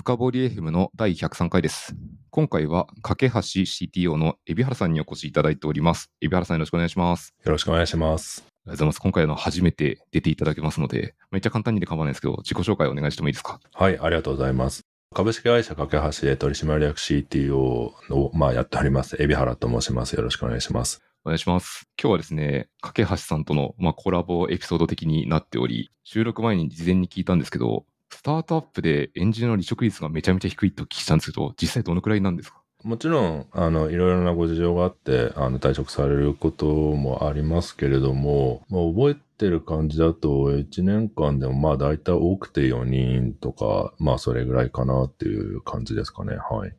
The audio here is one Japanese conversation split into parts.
深掘り FM の第103回です。今回は、架橋 CTO の海老原さんにお越しいただいております。海老原さんよろしくお願いします。よろしくお願いします。ありがとうございます。今回あの初めて出ていただけますので、めっちゃ簡単にで構わないですけど、自己紹介お願いしてもいいですか？はい、ありがとうございます。株式会社架橋で取締役 CTO を、まあ、やっております。海老原と申します。よろしくお願いします。お願いします。今日はですね、架橋さんとの、まあ、コラボエピソード的になっており、収録前に事前に聞いたんですけど、スタートアップでエンジニアの離職率がめちゃめちゃ低いと聞いたんですけど、実際どのくらいなんですか？もちろん、あの、いろいろなご事情があって、あの、退職されることもありますけれども、まあ、覚えてる感じだと、1年間でもまあ、大体多くて4人とか、まあ、それぐらいかなっていう感じですかね。はい。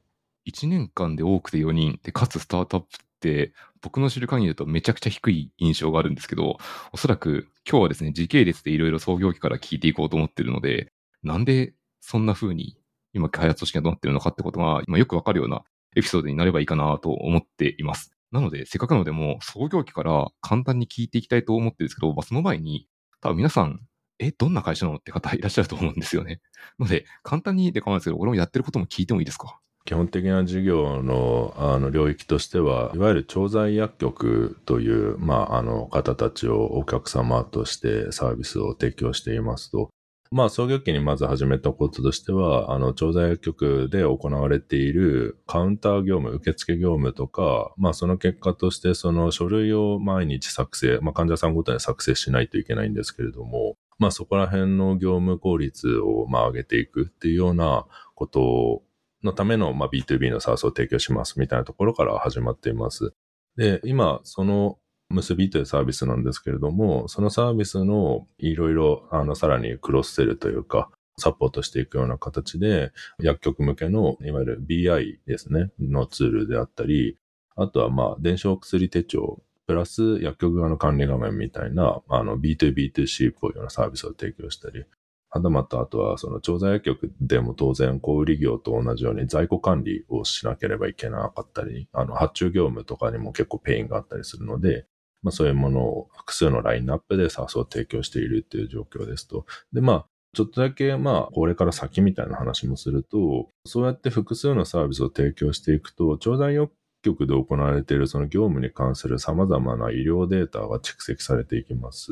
1年間で多くて4人で、かつスタートアップって、僕の知る限りだとめちゃくちゃ低い印象があるんですけど、おそらく今日はですね、時系列でいろいろ創業期から聞いていこうと思ってるので、なんでそんな風に今開発組織がどうなってるのかってことが今よくわかるようなエピソードになればいいかなと思っています。なので、せっかくなのでも創業期から簡単に聞いていきたいと思ってるんですけど、まあ、その前に、多分皆さん、え、どんな会社なのって方いらっしゃると思うんですよね。ので、簡単にで構わないですけど、俺もやってることも聞いてもいいですか？基本的な事業のあの領域としては、いわゆる調剤薬局という、まあ、あの方たちをお客様としてサービスを提供していますと、まあ、創業期にまず始めたこととしては、あの、調剤薬局で行われているカウンター業務、受付業務とか、まあ、その結果として、その書類を毎日作成、まあ、患者さんごとに作成しないといけないんですけれども、まあ、そこら辺の業務効率を、まあ、上げていくっていうようなことのための、まあ、B2B のサースを提供しますみたいなところから始まっています。で、今、その結びというサービスなんですけれども、そのサービスのいろいろ、あの、さらにクロスセルというか、サポートしていくような形で、薬局向けの、いわゆる BI ですね、のツールであったり、あとは、まあ、電子お薬手帳、プラス薬局側の管理画面みたいな、あの、B2B2C っぽいようなサービスを提供したり、はたまたあとはその調剤薬局でも当然小売業と同じように在庫管理をしなければいけなかったり、あの発注業務とかにも結構 pain があったりするので、まあそういうものを複数のラインナップで SaaS を提供しているっていう状況ですと。でまあちょっとだけまあこれから先みたいな話もすると、そうやって複数のサービスを提供していくと、調剤薬局で行われているその業務に関する様々な医療データが蓄積されていきます。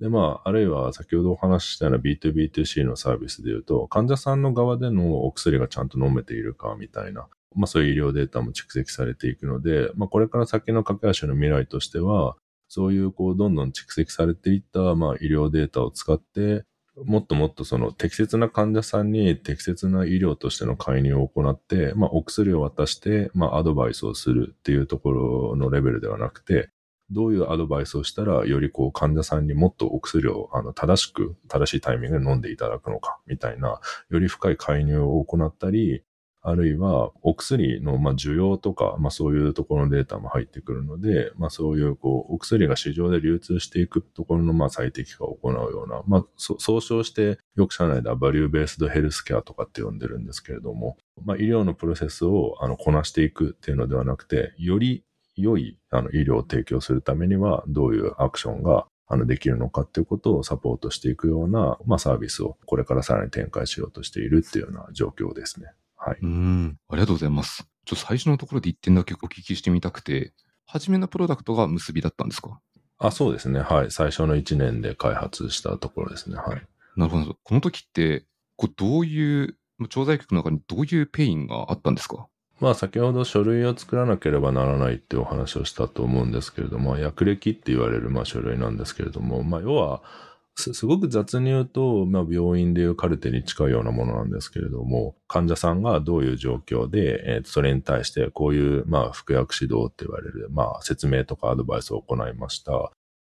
で、まあ、あるいは先ほどお話ししたような B2B2C のサービスで言うと、患者さんの側でのお薬がちゃんと飲めているかみたいな、まあそういう医療データも蓄積されていくので、まあこれから先の駆け足の未来としては、そういうこうどんどん蓄積されていったまあ医療データを使って、もっともっとその適切な患者さんに適切な医療としての介入を行って、まあお薬を渡して、まあアドバイスをするっていうところのレベルではなくて、どういうアドバイスをしたら、よりこう患者さんにもっとお薬をあの正しく、正しいタイミングで飲んでいただくのか、みたいな、より深い介入を行ったり、あるいはお薬のま需要とか、まあそういうところのデータも入ってくるので、まあそういうこうお薬が市場で流通していくところのま最適化を行うような、まあ総称してよく社内ではバリューベースドヘルスケアとかって呼んでるんですけれども、ま医療のプロセスをあのこなしていくっていうのではなくて、より良いあの医療を提供するためにはどういうアクションがあのできるのかっていうことをサポートしていくような、ま、サービスをこれからさらに展開しようとしているっていうような状況ですね。はい。うん、ありがとうございます。ちょっと最初のところで一点だけお聞きしてみたくて、初めのプロダクトが結びだったんですか？あ、そうですね。はい。最初の1年で開発したところですね。はい。なるほど。この時って、こうどういう、調剤局の中にどういうペインがあったんですか？まあ先ほど書類を作らなければならないってお話をしたと思うんですけれども、薬歴って言われるまあ書類なんですけれども、まあ要は、すすごく雑に言うと、まあ病院でいうカルテに近いようなものなんですけれども、患者さんがどういう状況で、えーそれに対してこういうまあ服薬指導って言われる、まあ説明とかアドバイスを行いました。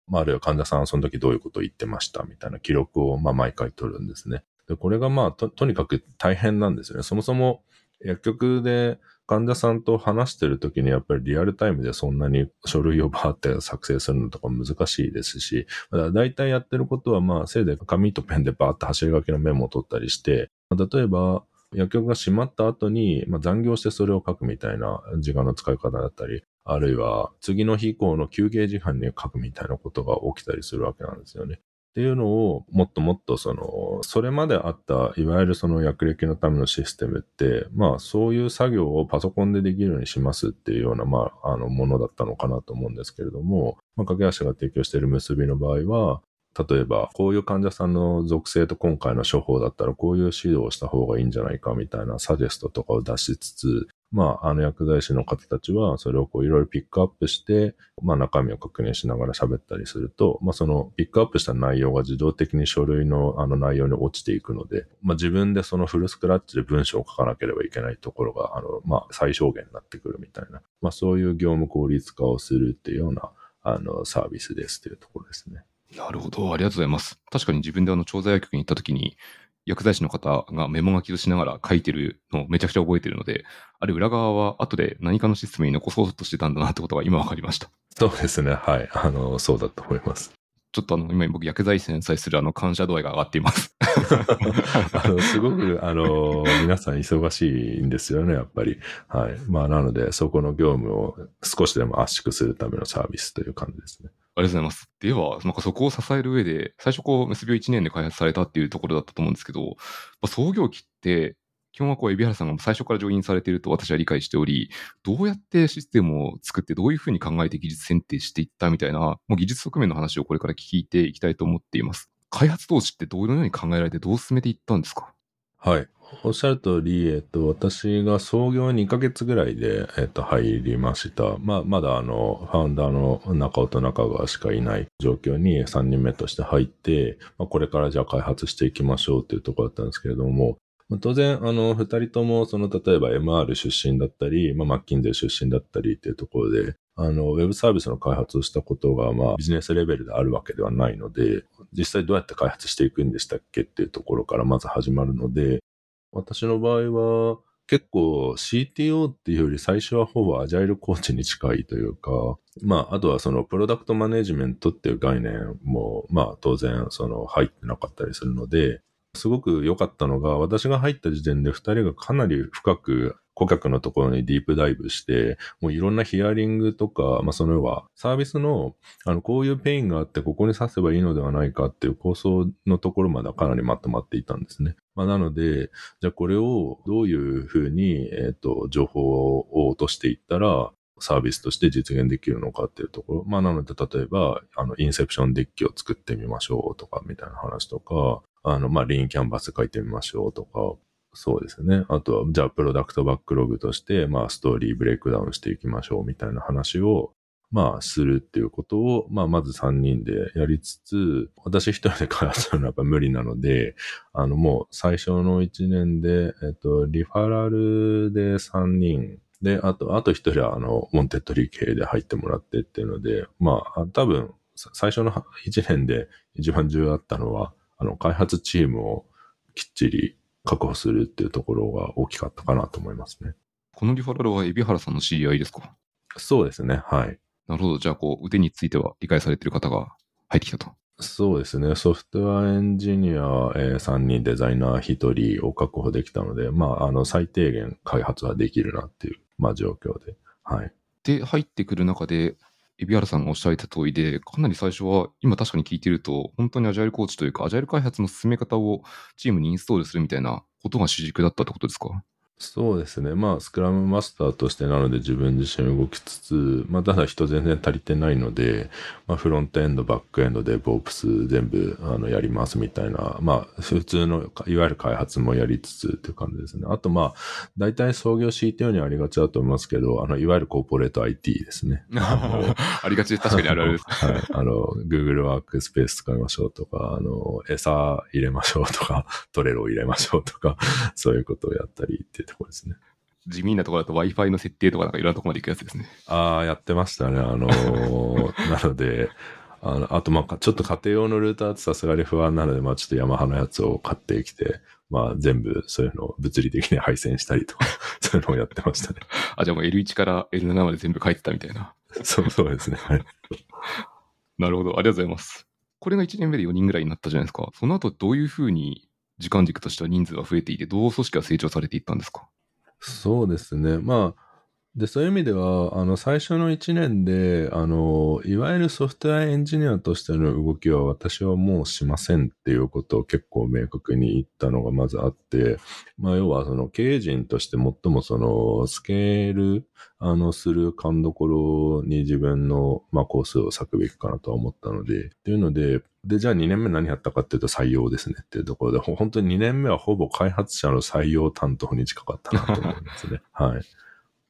まああるいは患者さんはその時どういうことを言ってましたみたいな記録をまあ毎回取るんですね。で、これがまあと、とにかく大変なんですよね。そもそも薬局で患者さんと話してる時にやっぱりリアルタイムでそんなに書類をバーって作成するのとか難しいですし、だから大体やってることはまあせいぜい紙とペンでバーって走り書きのメモを取ったりして、例えば薬局が閉まった後に、まあ、残業してそれを書くみたいな時間の使い方だったり、あるいは次の日以降の休憩時間に書くみたいなことが起きたりするわけなんですよね。っていうのをもっともっとその、それまであったいわゆるその薬歴のためのシステムって、まあそういう作業をパソコンでできるようにしますっていうような、まあ、あのものだったのかなと思うんですけれども、まあ、架け橋が提供している結びの場合は、例えば、こういう患者さんの属性と今回の処方だったら、こういう指導をした方がいいんじゃないかみたいなサジェストとかを出しつつ、まあ、あの薬剤師の方たちは、それをこういろいろピックアップして、まあ中身を確認しながら喋ったりすると、まあそのピックアップした内容が自動的に書類のあの内容に落ちていくので、まあ自分でそのフルスクラッチで文章を書かなければいけないところが、あの、まあ最小限になってくるみたいな、まあそういう業務効率化をするっていうような、あの、サービスですというところですね。なるほど。ありがとうございます。確かに自分であの、調剤薬局に行った時に、薬剤師の方がメモ書きをしながら書いてるのをめちゃくちゃ覚えてるので、あれ裏側は後で何かのシステムに残そうとしてたんだなってことが今分かりました。そうですね。はい。あの、そうだと思います。ちょっとあの、今僕薬剤師に対するあの感謝度合いが上がっています。あの、すごく、あの、皆さん忙しいんですよね、やっぱり。はい。まあ、なので、そこの業務を少しでも圧縮するためのサービスという感じですね。ありがとうございます。では、なんかそこを支える上で、最初こう、結びを1年で開発されたっていうところだったと思うんですけど、まあ、創業期って、基本はこう、海老原さんが最初からジョインされていると私は理解しており、どうやってシステムを作って、どういうふうに考えて技術選定していったみたいな、もう技術側面の話をこれから聞いていきたいと思っています。開発投資ってどのように考えられて、どう進めていったんですか？はい。おっしゃる通り、えっと、私が創業2ヶ月ぐらいで、えっと、入りました。まあ、まだあの、ファウンダーの中尾と中川しかいない状況に3人目として入って、まあ、これからじゃあ開発していきましょうっていうところだったんですけれども、当然、あの、二人とも、その、例えば MR 出身だったり、まあ、マッキンゼ出身だったりっていうところで、あの、ウェブサービスの開発をしたことが、まあ、ビジネスレベルであるわけではないので、実際どうやって開発していくんでしたっけっていうところからまず始まるので、私の場合は、結構 CTO っていうより最初はほぼアジャイルコーチに近いというか、まあ、あとはそのプロダクトマネジメントっていう概念も、まあ当然その入ってなかったりするので、すごく良かったのが、私が入った時点で二人がかなり深く顧客のところに deep dive して、もういろんなヒアリングとか、まあその要はサービスの、あの、こういう pain があってここに刺せばいいのではないかっていう構想のところまではかなりまとまっていたんですね。まあなので、じゃあこれをどういうふうに、えっ、ー、と、情報を落としていったら、サービスとして実現できるのかっていうところ。まあなので、例えば、あの、 inception deck を作ってみましょうとか、みたいな話とか、あの、まあ、 lean canvas 書いてみましょうとか、そうですね。あとは、じゃあ、 product backlog として、まあ、 story breakdown していきましょうみたいな話を、まあ、するっていうことを、まあ、まず3人でやりつつ、私一人で開発するのはやっぱ無理なので、あの、もう最初の1年で、えっと、リファラルで3人、で、あと、あと一人は、あの、モンテッドリー系で入ってもらってっていうので、まあ、多分、最初の1年で一番重要だったのは、あの、開発チームをきっちり確保するっていうところが大きかったかなと思いますね。このリファラルは海老原さんの知り合いですか？そうですね。はい。なるほど。じゃあ、こう、腕については理解されている方が入ってきたと。そうですね。ソフトウェアエンジニア、えー、3人、デザイナー1人を確保できたので、まあ、あの、最低限開発はできるなっていう、まあ、状況で。はい。で、入ってくる中で、海老原さんがおっしゃった通りで、かなり最初は、今確かに聞いてると、本当にアジャイルコーチというか、アジャイル開発の進め方をチームにインストールするみたいなことが主軸だったってことですか？そうですね。まあ、スクラムマスターとしてなので自分自身動きつつ、まあ、ただ人全然足りてないので、まあ、フロントエンド、バックエンドでボープス全部、あの、やりますみたいな、まあ、普通の、いわゆる開発もやりつつっていう感じですね。あと、まあ、大体創業 CTO にありがちだと思いますけど、あの、いわゆるコーポレート IT ですね。ありがちで確かにあるあるです。はい。あの、Google ワークスペース使いましょうとか、あの、餌入れましょうとか、トレロを入れましょうとか、そういうことをやったりってところですね。地味なところだと Wi-Fi の設定とかなんかいろんなところまで行くやつですね。ああ、やってましたね。あのー、なので、あの、あとまあ、ちょっと家庭用のルーターってさすがに不安なので、まあちょっとヤマハのやつを買ってきて、まあ全部そういうのを物理的に配線したりとか、そういうのをやってましたね。あ、じゃあもう L1 から L7 まで全部書いてたみたいな。そうそうですね。はい。なるほど。ありがとうございます。これが1年目で4人ぐらいになったじゃないですか。その後どういうふうに時間軸としては人数が増えていて、どう組織は成長されていったんですか？そうですね。まあ、で、そういう意味では、あの、最初の1年で、あの、いわゆるソフトウェアエンジニアとしての動きは私はもうしませんっていうことを結構明確に言ったのがまずあって、まあ、要はその経営陣として最もその、スケール、あの、する勘どころに自分の、まあ、コースを割くべきかなとは思ったので、っていうので、で、じゃあ2年目何やったかっていうと採用ですねっていうところで、本当に2年目はほぼ開発者の採用担当に近かったなと思いますね。はい。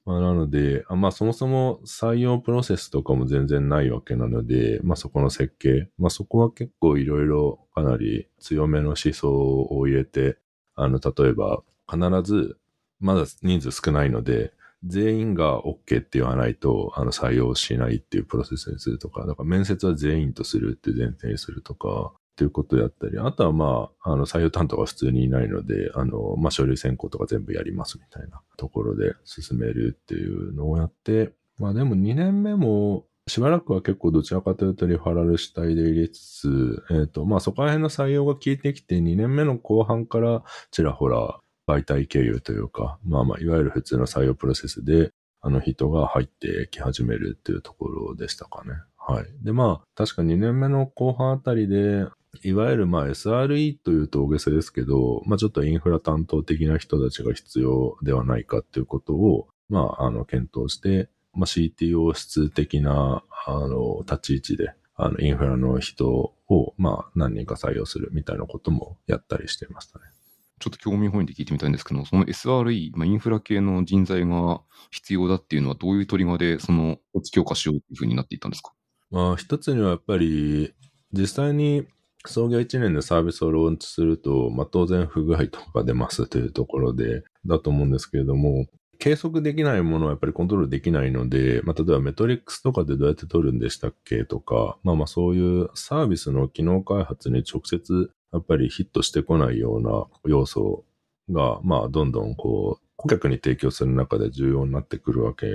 まあ、なので、まあそもそも採用プロセスとかも全然ないわけなので、まあそこの設計、まあそこは結構いろいろかなり強めの思想を入れて、あの、例えば必ず、まだ人数少ないので、全員が OK って言わないと、あの、採用しないっていうプロセスにするとか、だから面接は全員とするって前提にするとか、っていうことやったり、あとはまあ、あの、採用担当が普通にいないので、あの、まあ、書類選考とか全部やりますみたいなところで進めるっていうのをやって、まあでも2年目も、しばらくは結構どちらかというとリファラル主体で入れつつ、えっ、ー、と、まあそこら辺の採用が効いてきて2年目の後半からちらほら媒体経由というか、まあまあいわゆる普通の採用プロセスであの人が入ってき始めるっていうところでしたかね。はい。でまあ確か2年目の後半あたりでいわゆるまあ SRE というと大げさですけど、まあちょっとインフラ担当的な人たちが必要ではないかっていうことを、まああの検討して、まあ CTO 室的なあの立ち位置で、あのインフラの人をまあ何人か採用するみたいなこともやったりしてましたね。ちょっと興味本位で聞いてみたいんですけど、その SRE、まあ、インフラ系の人材が必要だっていうのはどういうトリガーでその強化しようというふうになっていったんですか？まあ一つにはやっぱり実際に創業1年でサービスをローンチすると、まあ、当然不具合とかが出ます というところで、だと思うんですけれども、計測できないものはやっぱりコントロールできないので、まあ、例えばメトリックスとかでどうやって取るんでしたっけとか、まあまあそういうサービスの機能開発に直接やっぱりヒットしてこないような要素が、まあどんどんこう、顧客に提供する中で重要になってくるわけ、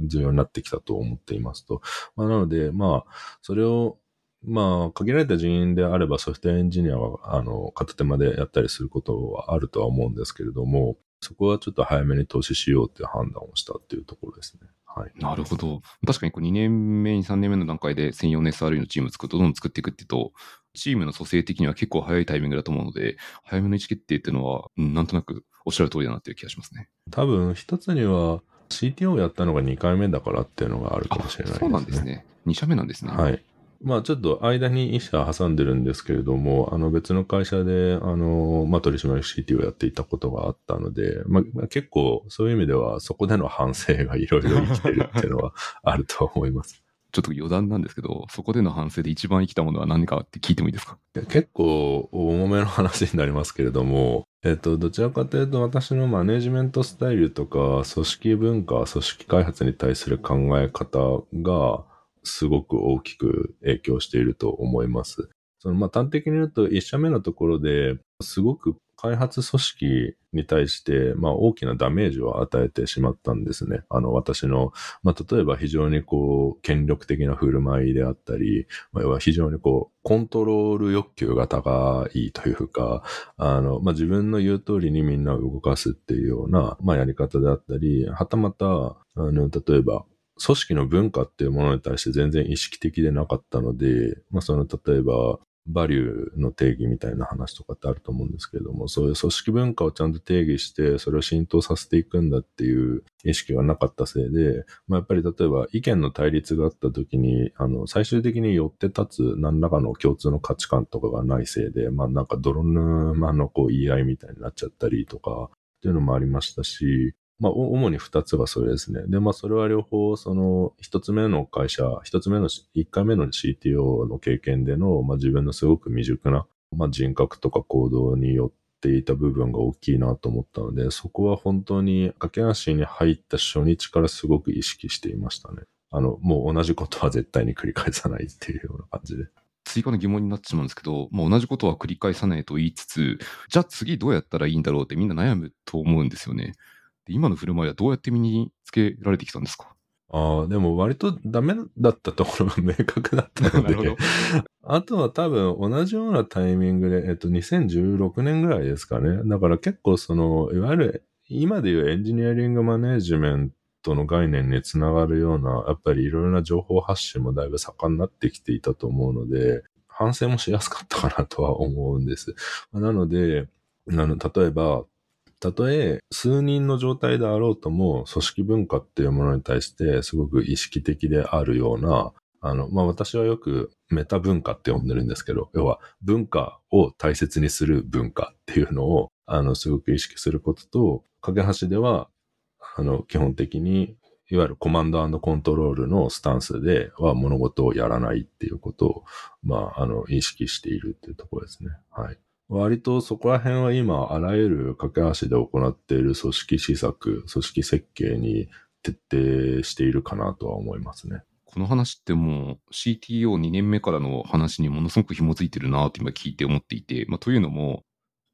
重要になってきたと思っていますと。まあなので、まあ、それをまあ、限られた人員であればソフトウェアエンジニアは、あの、片手間でやったりすることはあるとは思うんですけれども、そこはちょっと早めに投資しようっていう判断をしたっていうところですね。はい。なるほど。確かにこう2年目、3年目の段階で専用の SRE のチームを作って、どんどん作っていくっていうと、チームの組成的には結構早いタイミングだと思うので、早めの意思決定っていうのは、うん、なんとなくおっしゃる通りだなっていう気がしますね。多分、一つには、CTO をやったのが2回目だからっていうのがあるかもしれないですね。そうなんですね。2社目なんですね。はい。まあちょっと間に一社挟んでるんですけれども、あの別の会社で、あの、まあ取締役 CT をやっていたことがあったので、まあ結構そういう意味ではそこでの反省がいろいろ生きてるっていうのはあると思います。ちょっと余談なんですけど、そこでの反省で一番生きたものは何かって聞いてもいいですか？結構重めの話になりますけれども、えっと、どちらかというと私のマネジメントスタイルとか、組織文化、組織開発に対する考え方が、すごく大きく影響していると思います。そのまあ端的に言うと、一社目のところですごく開発組織に対して、まあ、大きなダメージを与えてしまったんですね。あの、私の、まあ、例えば非常にこう、権力的な振る舞いであったり、まあ、要は非常にこう、コントロール欲求が高いというか、あの、まあ、自分の言う通りにみんなを動かすっていうような、まあ、やり方であったり、はたまた、あの、例えば、組織の文化っていうものに対して全然意識的でなかったので、まあその例えば、バリューの定義みたいな話とかってあると思うんですけれども、そういう組織文化をちゃんと定義して、それを浸透させていくんだっていう意識がなかったせいで、まあ、やっぱり例えば意見の対立があった時に、あの、最終的に寄って立つ何らかの共通の価値観とかがないせいで、まあなんか泥沼のこう言い合いみたいになっちゃったりとか、っていうのもありましたし、まあ、主に二つがそれですね。で、まあ、それは両方、その、一つ目の会社、一つ目の、一回目の CTO の経験での、まあ、自分のすごく未熟な、まあ、人格とか行動によっていた部分が大きいなと思ったので、そこは本当に駆け足に入った初日からすごく意識していましたね。あの、もう同じことは絶対に繰り返さないっていうような感じで。追加の疑問になってしまうんですけど、まあ、同じことは繰り返さないと言いつつ、じゃあ次どうやったらいいんだろうってみんな悩むと思うんですよね。今の振る舞いはどうやって身につけられてきたんですか？ああ、でも割とダメだったところが 明確だったので あとは多分同じようなタイミングで、えっと、2016年ぐらいですかね。だから結構その、いわゆる今でいうエンジニアリングマネジメントの概念につながるような、やっぱりいろいろな情報発信もだいぶ盛んになってきていたと思うので、反省もしやすかったかなとは思うんです。なので、あの例えば、たとえ数人の状態であろうとも、組織文化っていうものに対してすごく意識的であるような、あの、まあ、私はよくメタ文化って呼んでるんですけど、要は文化を大切にする文化っていうのを、あの、すごく意識することと、架け橋では、あの、基本的に、いわゆるコマンドコントロールのスタンスでは物事をやらないっていうことを、まあ、あの、意識しているっていうところですね。はい。割とそこら辺は今、あらゆる架け橋で行っている組織施策、組織設計に徹底しているかなとは思いますね。この話ってもう CTO2 年目からの話にものすごく紐づいてるなって今聞いて思っていて、まあ、というのも、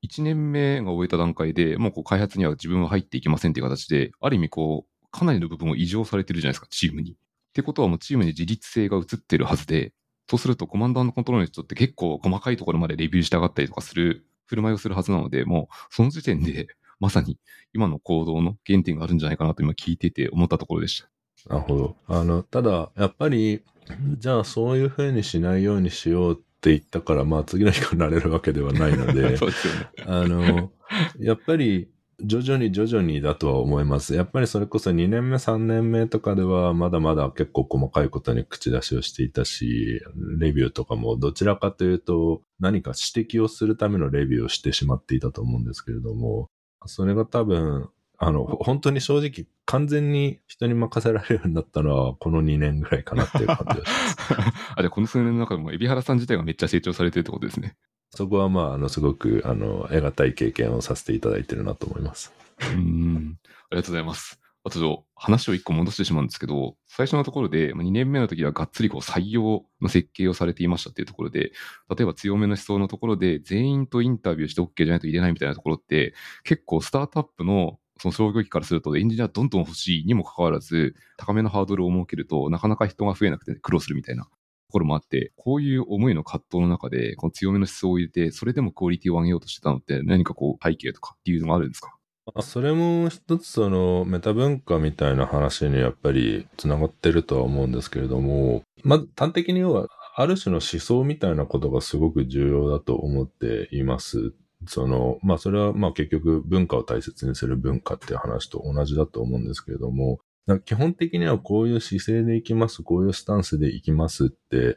1年目が終えた段階でもうこう開発には自分は入っていきませんっていう形で、ある意味こう、かなりの部分を異常されてるじゃないですか、チームに。ってことはもうチームに自立性が移ってるはずで、そうするとコマンダーのコントロールの人って結構細かいところまでレビューしたがったりとかする振る舞いをするはずなので、もうその時点でまさに今の行動の原点があるんじゃないかなと今聞いてて思ったところでした。なるほど。あの、ただ、やっぱり、じゃあそういうふうにしないようにしようって言ったから、まあ次の日からなれるわけではないので、でね。あの、やっぱり徐々に徐々にだとは思います。やっぱりそれこそ2年目、3年目とかではまだまだ結構細かいことに口出しをしていたし、レビューとかもどちらかというと何か指摘をするためのレビューをしてしまっていたと思うんですけれども、それが多分あの、本当に正直、完全に人に任せられるようになったのは、この2年ぐらいかなっていう感じがします。あ、じゃこの数年の中でも、海老原さん自体がめっちゃ成長されてるってことですね。そこはまあ、あの、すごく、あの、得難い経験をさせていただいてるなと思います。うん。ありがとうございます。あと、話を一個戻してしまうんですけど、最初のところで、2年目の時はがっつりこう採用の設計をされていましたっていうところで、例えば強めの思想のところで、全員とインタビューして OK じゃないと入れないみたいなところって、結構スタートアップのその創業期からするとエンジニアどんどん欲しいにもかかわらず、高めのハードルを設けるとなかなか人が増えなくて苦労するみたいなころもあって、こういう思いの葛藤の中で、この強めの思想を入れて、それでもクオリティを上げようとしてたのって何かこう背景とかっていうのがあるんですか？それも一つそのメタ文化みたいな話にやっぱり繋がってるとは思うんですけれども、まず端的に要はある種の思想みたいなことがすごく重要だと思っています。その、まあそれはまあ結局文化を大切にする文化っていう話と同じだと思うんですけれども、基本的にはこういう姿勢でいきます、こういうスタンスでいきますって、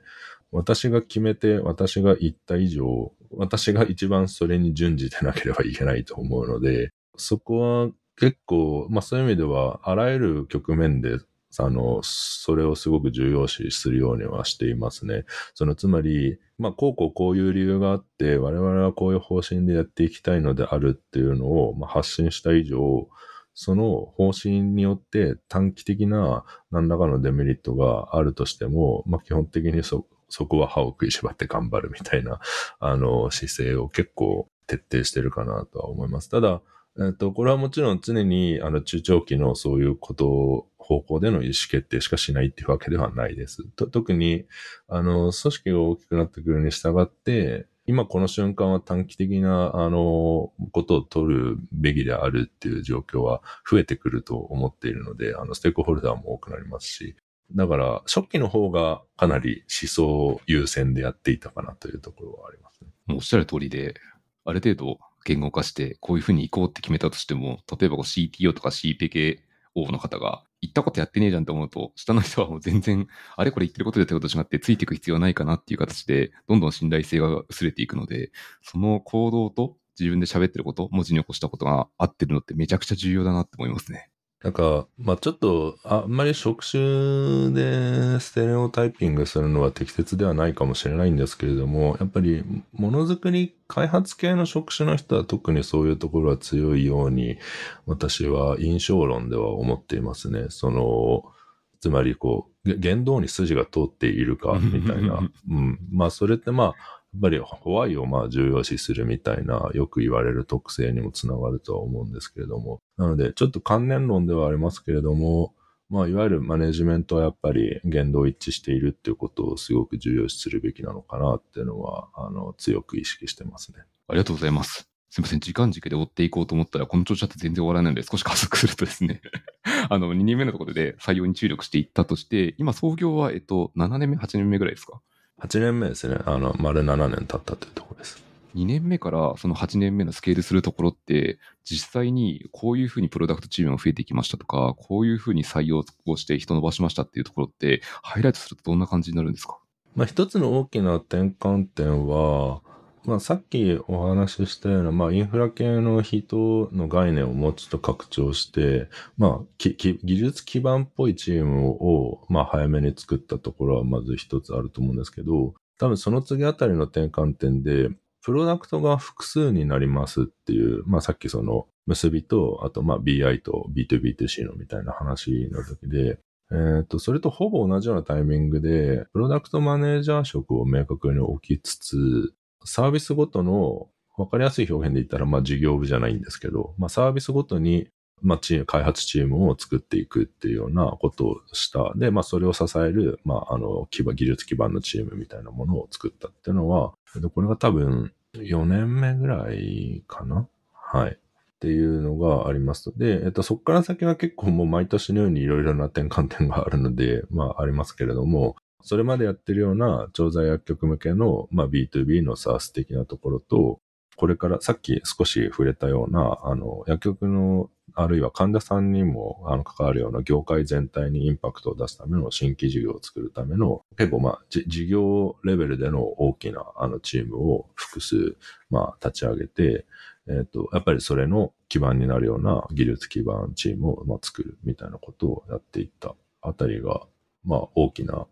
私が決めて、私が言った以上、私が一番それに準じてなければいけないと思うので、そこは結構、まあそういう意味では、あらゆる局面であの、それをすごく重要視するようにはしていますね。その、つまり、まあ、こうこうこういう理由があって、我々はこういう方針でやっていきたいのであるっていうのを、まあ、発信した以上、その方針によって短期的な何らかのデメリットがあるとしても、まあ、基本的にそ、そこは歯を食いしばって頑張るみたいな、あの、姿勢を結構徹底してるかなとは思います。ただ、えっと、これはもちろん常に、あの、中長期のそういうことを、方向での意思決定しかしないっていうわけではないです。と特に、あの、組織が大きくなってくるに従って、今この瞬間は短期的な、あの、ことを取るべきであるっていう状況は増えてくると思っているので、あの、ステークホルダーも多くなりますし、だから、初期の方がかなり思想優先でやっていたかなというところはありますね。もうおっしゃる通りで、ある程度言語化して、こういうふうに行こうって決めたとしても、例えば CTO とか CPKO の方が、言ったことやってねえじゃんって思うと、下の人はもう全然、あれこれ言ってることでってこと違って、ついていく必要はないかなっていう形で、どんどん信頼性が薄れていくので、その行動と自分で喋ってること、文字に起こしたことが合ってるのってめちゃくちゃ重要だなって思いますね。なんか、まあちょっと、あんまり職種でステレオタイピングするのは適切ではないかもしれないんですけれども、やっぱり、ものづくり開発系の職種の人は特にそういうところは強いように、私は印象論では思っていますね。その、つまりこう、言動に筋が通っているか、みたいな。うん。まあそれってまあ、っぱりホワイをまあ重要視するみたいなよく言われる特性にもつながるとは思うんですけれども。なので、ちょっと関連論ではありますけれども、まあ、いわゆるマネジメントはやっぱり言動一致しているっていうことをすごく重要視するべきなのかなっていうのは、あの、強く意識してますね。ありがとうございます。すみません、時間軸で追っていこうと思ったら、この調子だと全然終わらないので、少し加速するとですね あの、2年目のところで採用に注力していったとして、今創業は、えっと、7年目、8年目ぐらいですか？8年目ですね。あの、丸7年経ったというところです。2年目からその8年目のスケールするところって、実際にこういうふうにプロダクトチームが増えていきましたとか、こういうふうに採用をして人伸ばしましたっていうところって、ハイライトするとどんな感じになるんですか？まあ、一つの大きな転換点は、まあ、さっきお話ししたような、まあ、インフラ系の人の概念をもうちょっと拡張して、まあ、技術基盤っぽいチームを、まあ、早めに作ったところはまず一つあると思うんですけど、多分その次あたりの転換点で、プロダクトが複数になりますっていう、まあ、さっきその、結びと、あと、まあ、BI と B2B2C のみたいな話の時で、えっ、と、それとほぼ同じようなタイミングで、プロダクトマネージャー職を明確に置きつつ、サービスごとの、わかりやすい表現で言ったら、まあ事業部じゃないんですけど、まあサービスごとに、まあチーム、開発チームを作っていくっていうようなことをした。で、まあそれを支える、まああの、基盤、技術基盤のチームみたいなものを作ったっていうのは、これが多分4年目ぐらいかな？はい。っていうのがあります。で、えっと、そこから先は結構もう毎年のようにいろいろな転換点があるので、まあありますけれども、それまでやってるような調剤薬局向けの、まあ、B2B の SaaS 的なところと、これからさっき少し触れたような、あの、薬局の、あるいは患者さんにもあの関わるような業界全体にインパクトを出すための新規事業を作るための、結構まあ、事業レベルでの大きなあのチームを複数、まあ、立ち上げて、えっ、と、やっぱりそれの基盤になるような技術基盤チームを、まあ、作るみたいなことをやっていったあたりが、まあ、大きな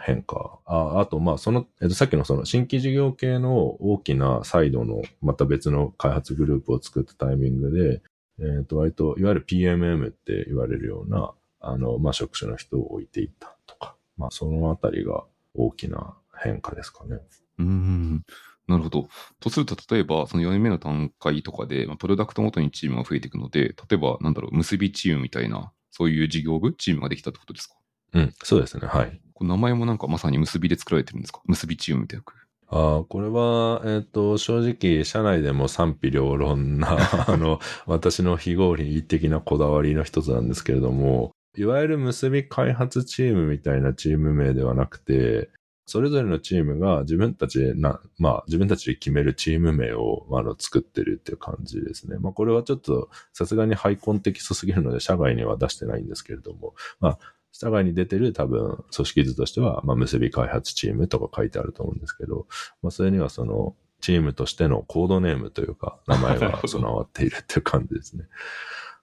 変化。ああと、まあ、その、えっと、さっきのその新規事業系の大きなサイドの、また別の開発グループを作ったタイミングで、えっと、割と、いわゆる PMM って言われるような、あの、まあ、職種の人を置いていったとか、まあ、そのあたりが大きな変化ですかね。うーん。なるほど。とすると、例えば、その4年目の段階とかで、まあ、プロダクトごとにチームが増えていくので、例えば、なんだろう、結びチームみたいな、そういう事業部、チームができたってことですか？うん、そうですね。はい。名前もなんかまさに結びで作られてるんですか？結びチームみたいな。ああ、これは、えっ、と、正直、社内でも賛否両論な、あの、私の非合理的なこだわりの一つなんですけれども、いわゆる結び開発チームみたいなチーム名ではなくて、それぞれのチームが自分たちでな、まあ自分たちで決めるチーム名をあの作ってるっていう感じですね。まあこれはちょっとさすがにハイコンテキストすぎるので社外には出してないんですけれども、まあ社外に出てる多分組織図としては、まあ結び開発チームとか書いてあると思うんですけど、まあそれにはそのチームとしてのコードネームというか名前が 備わっているっていう感じですね。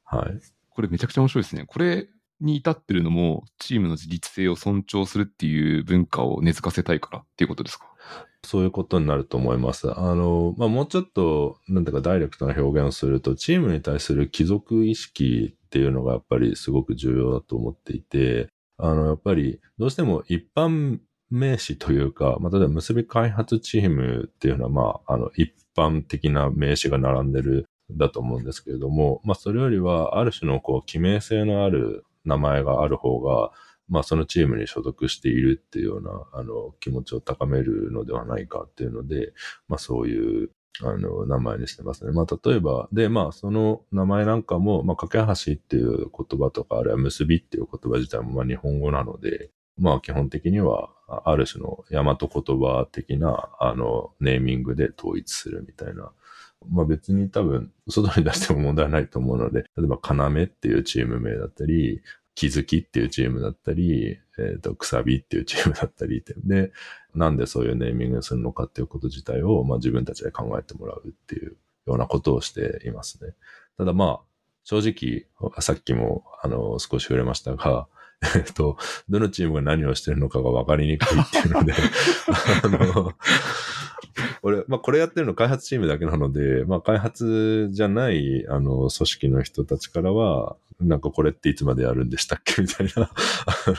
はい。これめちゃくちゃ面白いですね。これに至ってるのも、チームの自立性を尊重するっていう文化を根付かせたいからっていうことですか？そういうことになると思います。あの、まあ、もうちょっと、なんていうかダイレクトな表現をすると、チームに対する帰属意識っていうのがやっぱりすごく重要だと思っていて、あの、やっぱりどうしても一般名詞というか、まあ、例えば結び開発チームっていうのは、まあ、あの、一般的な名詞が並んでるだと思うんですけれども、まあ、それよりは、ある種のこう、記名性のある名前がある方が、まあ、そのチームに所属しているっていうような、あの、気持ちを高めるのではないかっていうので、まあ、そういう、あの、名前にしてますね。まあ、例えば、で、まあ、その名前なんかも、まあ、架け橋っていう言葉とか、あるいは結びっていう言葉自体も、まあ、日本語なので、まあ、基本的には、ある種の大和言葉的な、あの、ネーミングで統一するみたいな。まあ別に多分、外に出しても問題ないと思うので、例えば、要っていうチーム名だったり、気づきっていうチームだったり、えっ、と、くさびっていうチームだったりって。で、なんでそういうネーミングするのかっていうこと自体を、まあ自分たちで考えてもらうっていうようなことをしていますね。ただまあ、正直、さっきも、あの、少し触れましたが、えっと、どのチームが何をしてるのかが分かりにくいっていうので、あの、俺、まあこれやってるの開発チームだけなので、まあ開発じゃない、あの、組織の人たちからは、なんかこれっていつまでやるんでしたっけ？みたいな、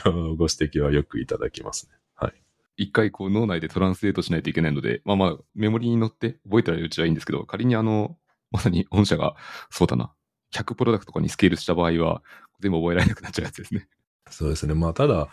あの、ご指摘はよくいただきますね。はい。一回こう脳内でトランスレートしないといけないので、まあまあメモリに乗って覚えてられるうちはいいんですけど、仮にあの、まさに御社が、そうだな、100プロダクトとかにスケールした場合は、全部覚えられなくなっちゃうやつですね。そうですね。まあ、ただ、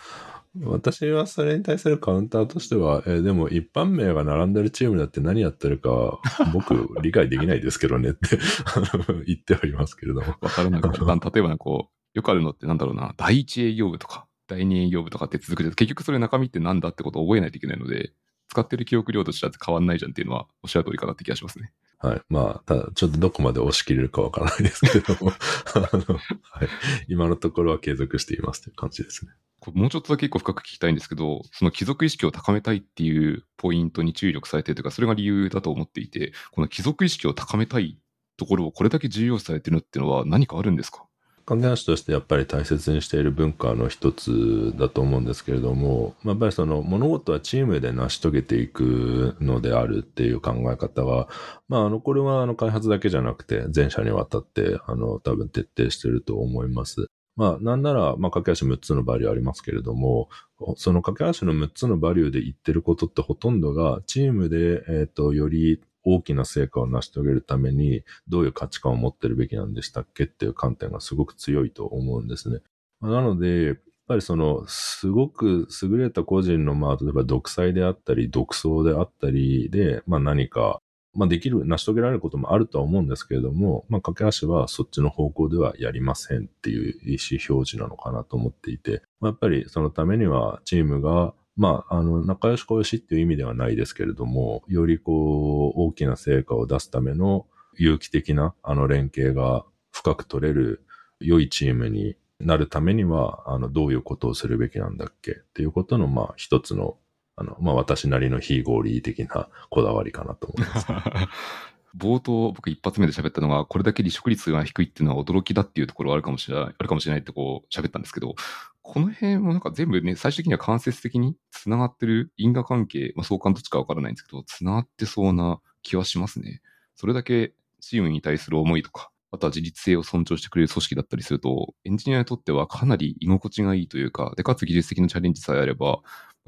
私はそれに対するカウンターとしては、えーでも一般名が並んでるチームだって何やってるか、僕理解できないですけどねって 言っておりますけれども。わからなくなる。例えばこう、よくあるのってなんだろうな、第一営業部とか、第二営業部とかって続くけど、結局それ中身ってなんだってことを覚えないといけないので、使ってる記憶量としては変わんないじゃんっていうのは、おっしゃる通りかなって気がしますね。はい。まあ、ただ、ちょっとどこまで押し切れるかわからないですけれども、あの、はい。今のところは継続していますという感じですね。もうちょっとだけ一個深く聞きたいんですけど、その貴族意識を高めたいっていうポイントに注力されているというか、それが理由だと思っていて、この貴族意識を高めたいところをこれだけ重要視されてるっていうのは何かあるんですか？関係なしとしてやっぱり大切にしている文化の一つだと思うんですけれども、やっぱりその物事はチームで成し遂げていくのであるっていう考え方は、まあ、あの、これはあの開発だけじゃなくて全社にわたってあの多分徹底してると思います。まあ、なんなら、まあ、駆け足6つのバリューありますけれども、その駆け足の6つのバリューで言ってることってほとんどが、チームで、えっ、ー、と、より大きな成果を成し遂げるために、どういう価値観を持ってるべきなんでしたっけっていう観点がすごく強いと思うんですね。なので、やっぱりその、すごく優れた個人の、まあ、例えば独裁であったり、独創であったりで、まあ何か、まあできる、成し遂げられることもあるとは思うんですけれども、まあ駆け足はそっちの方向ではやりませんっていう意思表示なのかなと思っていて、まあ、やっぱりそのためにはチームがまあ、あの、仲良し小良しっていう意味ではないですけれども、よりこう、大きな成果を出すための有機的な、あの、連携が深く取れる良いチームになるためには、あの、どういうことをするべきなんだっけっていうことの、まあ、一つの、あの、まあ、私なりの非合理的なこだわりかなと思います。冒頭、僕一発目で喋ったのが、これだけ離職率が低いっていうのは驚きだっていうところはあるかもしれない、あるかもしれないってこう喋ったんですけど、この辺もなんか全部ね、最終的には間接的に繋がってる因果関係、まあ相関どっちかわからないんですけど、繋がってそうな気はしますね。それだけチームに対する思いとか、あとは自立性を尊重してくれる組織だったりすると、エンジニアにとってはかなり居心地がいいというか、で、かつ技術的なチャレンジさえあれば、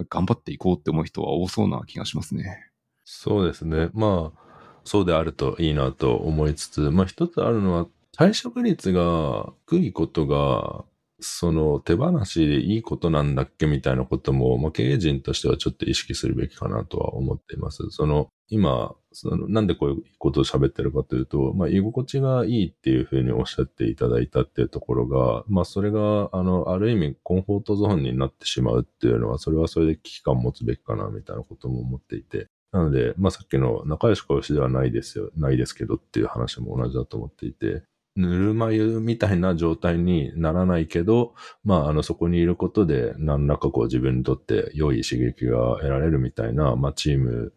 頑張っていこうって思う人は多そうな気がしますね。そうですね。まあ、そうであるといいなと思いつつ、まあ一つあるのは、退職率が低いことが、その手放しでいいことなんだっけみたいなことも、まあ、経営陣としてはちょっと意識するべきかなとは思っています。その、今、そのなんでこういうことを喋ってるかというと、まあ、居心地がいいっていうふうにおっしゃっていただいたっていうところが、まあ、それが、あの、ある意味、コンフォートゾーンになってしまうっていうのは、それはそれで危機感を持つべきかな、みたいなことも思っていて。なので、まあ、さっきの仲良し小しではないですよ、ないですけどっていう話も同じだと思っていて、ぬるま湯みたいな状態にならないけど、まあ、あの、そこにいることで、何らかこう自分にとって良い刺激が得られるみたいな、まあ、チーム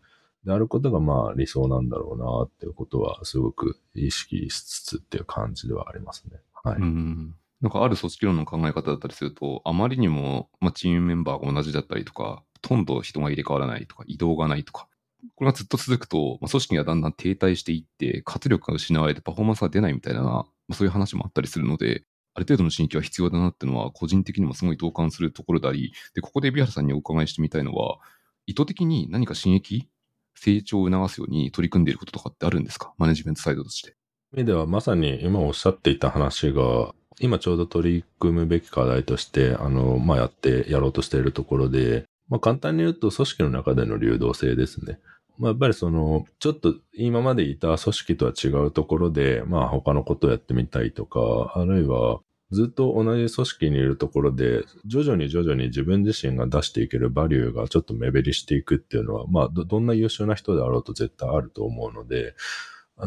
であることが、まあ、理想なんだろうな、っていうことは、すごく意識しつつっていう感じではありますね。はい。うんなんかある組織論の考え方だったりすると、あまりにも、まあ、チームメンバーが同じだったりとか、ほとんど人が入れ替わらないとか、移動がないとか、これがずっと続くと、まあ、組織がだんだん停滞していって、活力が失われてパフォーマンスが出ないみたいな、まあ、そういう話もあったりするので、ある程度の新規は必要だなっていうのは、個人的にもすごい同感するところであり、で、ここで海老原さんにお伺いしてみたいのは、意図的に何か新益、成長を促すように取り組んでいることとかってあるんですか？マネジメントサイドとして。意味ではまさに今おっしゃっていた話が、今ちょうど取り組むべき課題として、あの、まあ、やって、やろうとしているところで、まあ、簡単に言うと組織の中での流動性ですね。まあ、やっぱりその、ちょっと今までいた組織とは違うところで、まあ他のことをやってみたいとか、あるいはずっと同じ組織にいるところで、徐々に徐々に自分自身が出していけるバリューがちょっと目減りしていくっていうのは、まあど、んな優秀な人であろうと絶対あると思うので、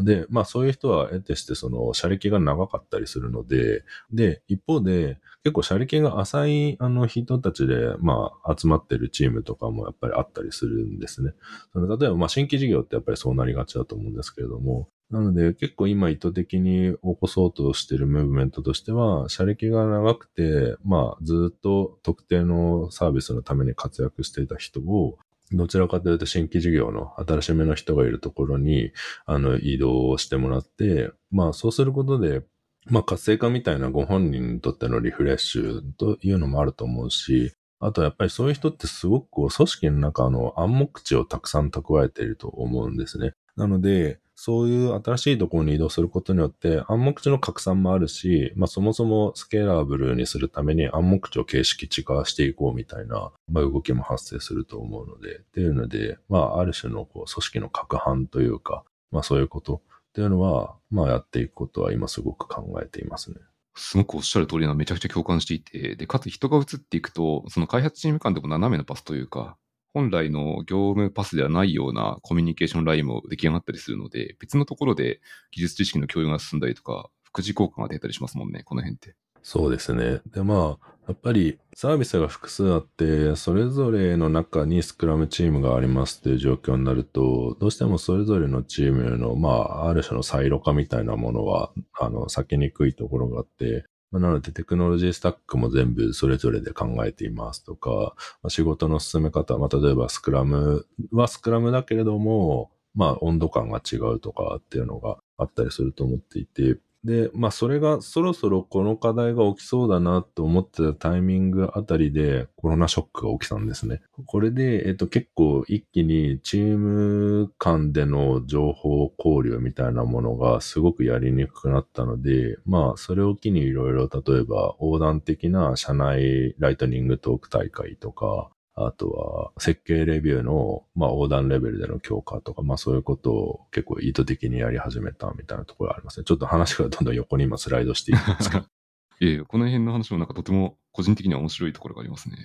で、まあそういう人は得てしてその、車歴が長かったりするので、で、一方で、結構車歴が浅いあの人たちで、まあ集まってるチームとかもやっぱりあったりするんですね。その例えばまあ新規事業ってやっぱりそうなりがちだと思うんですけれども、なので結構今意図的に起こそうとしているムーブメントとしては、車歴が長くて、まあずっと特定のサービスのために活躍していた人を、どちらかというと新規事業の新しめの人がいるところに、あの、移動してもらって、まあそうすることで、まあ活性化みたいなご本人にとってのリフレッシュというのもあると思うし、あとやっぱりそういう人ってすごくこう組織の中の暗黙知をたくさん蓄えていると思うんですね。なので、そういう新しいところに移動することによって、暗黙知の拡散もあるし、まあそもそもスケーラブルにするために暗黙知を形式値化していこうみたいな、まあ動きも発生すると思うので、っていうので、まあある種のこう組織の拡販というか、まあそういうことっていうのは、まあやっていくことは今すごく考えていますね。すごくおっしゃる通りなめちゃくちゃ共感していて、で、かつ人が移っていくと、その開発チーム間でも斜めのパスというか、本来の業務パスではないようなコミュニケーションラインも出来上がったりするので、別のところで技術知識の共有が進んだりとか、副次効果が出たりしますもんね、この辺って。そうですね。で、まあ、やっぱりサービスが複数あって、それぞれの中にスクラムチームがありますっていう状況になると、どうしてもそれぞれのチームの、まあ、ある種のサイロ化みたいなものは、あの、避けにくいところがあって、なのでテクノロジースタックも全部それぞれで考えていますとか、ま、仕事の進め方、まあ、例えばスクラムはスクラムだけれども、まあ温度感が違うとかっていうのがあったりすると思っていて、で、まあそれがそろそろこの課題が起きそうだなと思ってたタイミングあたりでコロナショックが起きたんですね。これで、えっと結構一気にチーム間での情報交流みたいなものがすごくやりにくくなったので、まあそれを機にいろいろ例えば横断的な社内ライトニングトーク大会とか、あとは、設計レビューの、まあ、横断レベルでの強化とか、まあ、そういうことを結構意図的にやり始めたみたいなところがありますね。ちょっと話がどんどん横に今スライドしていくんですけど。いえこの辺の話もなんかとても個人的には面白いところがありますね。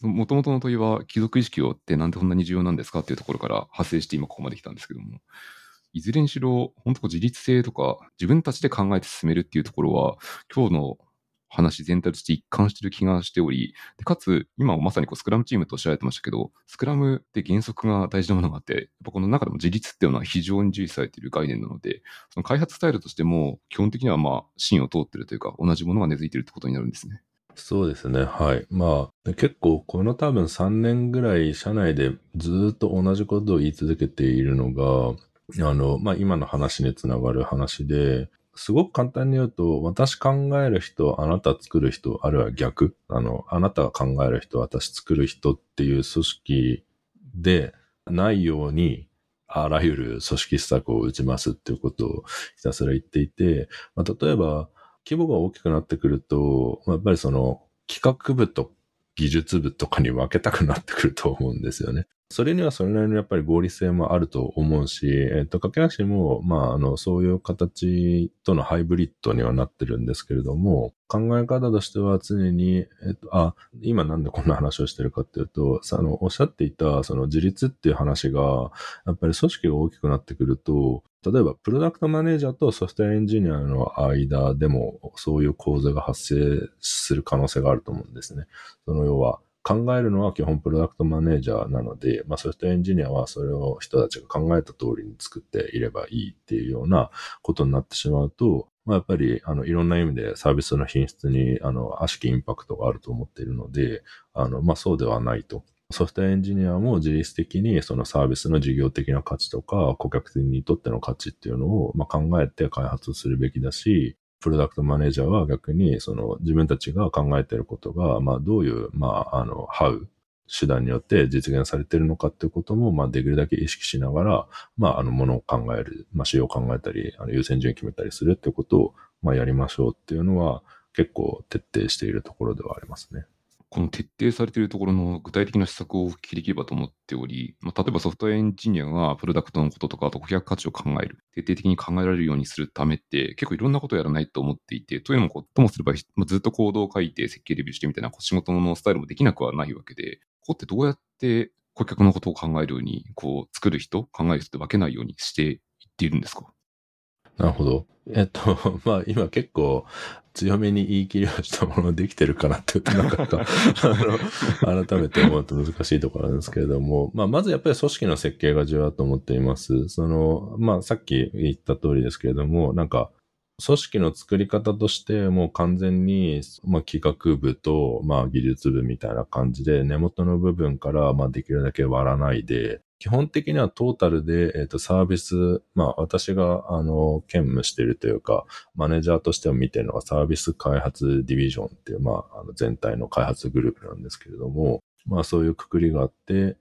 もともとの問いは、貴族意識をってなんでこんなに重要なんですかっていうところから派生して今ここまで来たんですけども、いずれにしろ、本当自立性とか、自分たちで考えて進めるっていうところは、今日の話全体として一貫してる気がしており、でかつ、今まさにこうスクラムチームとおっしゃられてましたけど、スクラムって原則が大事なものがあって、やっぱこの中でも自立っていうのは非常に重視されている概念なので、その開発スタイルとしても、基本的にはまあ、芯を通ってるというか、同じものが根付いてるってことになるんですね。そうですね。はい。まあ、結構この多分3年ぐらい社内でずっと同じことを言い続けているのが、あの、まあ今の話につながる話で、すごく簡単に言うと、私考える人、あなた作る人、あるいは逆。あの、あなたが考える人、私作る人っていう組織でないように、あらゆる組織施策を打ちますっていうことをひたすら言っていて、まあ、例えば、規模が大きくなってくると、やっぱりその企画部と技術部とかに分けたくなってくると思うんですよね。それにはそれなりのやっぱり合理性もあると思うし、えっ、と、駆け足も、まあ、あの、そういう形とのハイブリッドにはなってるんですけれども、考え方としては常に、えっ、と、あ、今なんでこんな話をしてるかっていうと、あの、おっしゃっていた、その自立っていう話が、やっぱり組織が大きくなってくると、例えば、プロダクトマネージャーとソフトウェアエンジニアの間でも、そういう構図が発生する可能性があると思うんですね。その要は、考えるのは基本プロダクトマネージャーなので、まあソフトエンジニアはそれを人たちが考えた通りに作っていればいいっていうようなことになってしまうと、まあやっぱりあのいろんな意味でサービスの品質にあの悪しきインパクトがあると思っているので、あのまあそうではないと。ソフトエンジニアも自律的にそのサービスの事業的な価値とか顧客にとっての価値っていうのをま考えて開発するべきだし、プロダクトマネージャーは逆に、その自分たちが考えていることが、まあどういう、まああの、ハウ手段によって実現されているのかっていうことも、まあできるだけ意識しながら、まああの、ものを考える、まあ仕様を考えたり、あの優先順位決めたりするっていうことを、まあやりましょうっていうのは結構徹底しているところではありますね。この徹底されているところの具体的な施策をお聞きできればと思っており、まあ、例えばソフトエンジニアがプロダクトのこととか、あと顧客価値を考える、徹底的に考えられるようにするためって、結構いろんなことをやらないと思っていて、というのも、ともすれば、まあ、ずっとコードを書いて設計レビューしてみたいな仕事のスタイルもできなくはないわけで、ここってどうやって顧客のことを考えるように、こう、作る人、考える人って分けないようにしていっているんですか？なるほど。えっと、まあ今結構強めに言い切りをしたものできてるかなってなかなか あの、改めて思うと難しいところなんですけれども、まあまずやっぱり組織の設計が重要だと思っています。その、まあさっき言った通りですけれども、なんか組織の作り方としてもう完全に、まあ、企画部と、まあ、技術部みたいな感じで根元の部分から、まあ、できるだけ割らないで、基本的にはトータルで、え、ー、と、サービス、まあ、私が、あの、兼務しているというか、マネージャーとしても見てるのがサービス開発ディビジョンっていう、まあ、あの全体の開発グループなんですけれども、まあ、そういうくくりがあって、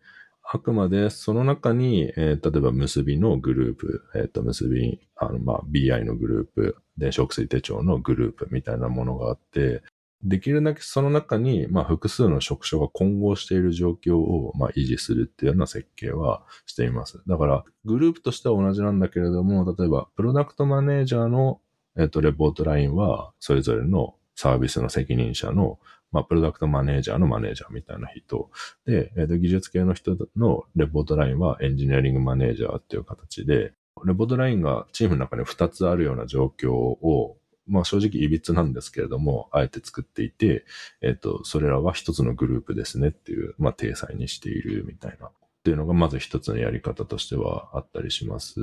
あくまでその中に、えー、例えば結びのグループ、えっ、ー、と、結び、あの、まあ、BI のグループ、電子薬手帳のグループみたいなものがあって、できるだけその中に、まあ、複数の職種が混合している状況を、まあ、維持するっていうような設計はしています。だから、グループとしては同じなんだけれども、例えば、プロダクトマネージャーのえっ、と、レポートラインは、それぞれのサービスの責任者の、まあ、プロダクトマネージャーのマネージャーみたいな人。で、えっ、と、技術系の人のレポートラインはエンジニアリングマネージャーっていう形で、レポートラインがチームの中に2つあるような状況を、まあ正直いびつなんですけれども、あえて作っていて、えっ、と、それらは一つのグループですねっていう、まあ体裁にしているみたいな。っていうのがまず一つのやり方としてはあったりします。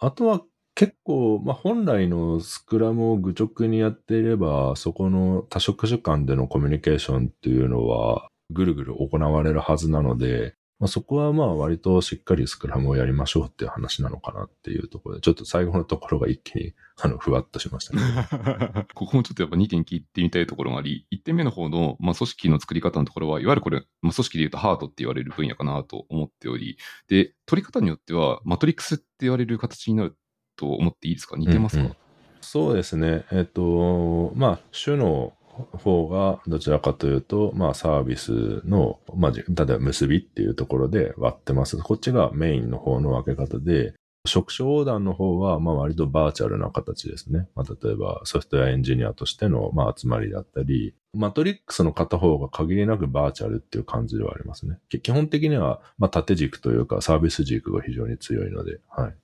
あとは結構、まあ、本来のスクラムを愚直にやっていれば、そこの多職種間でのコミュニケーションっていうのは、ぐるぐる行われるはずなので、まあ、そこはまあ割としっかりスクラムをやりましょうっていう話なのかなっていうところで、ちょっと最後のところが一気に あのふわっとしましたね。ここもちょっとやっぱ2点聞いてみたいところがあり、1点目の方の、まあ、組織の作り方のところは、いわゆるこれ、まあ、組織で言うとハートって言われる分野かなと思っており、で、取り方によっては、マトリックスって言われる形になると思っていいですか？似てますか、うんうん、そうですね。えっと、まあ、種の方がどちらかというと、まあサービスの、まあ、例えば結びっていうところで割ってます。こっちがメインの方の分け方で、職種横断の方は、まあ割とバーチャルな形ですね。まあ例えばソフトウェアエンジニアとしての、まあ集まりだったり、マトリックスの片方が限りなくバーチャルっていう感じではありますね。基本的には、まあ縦軸というかサービス軸が非常に強いので、はい。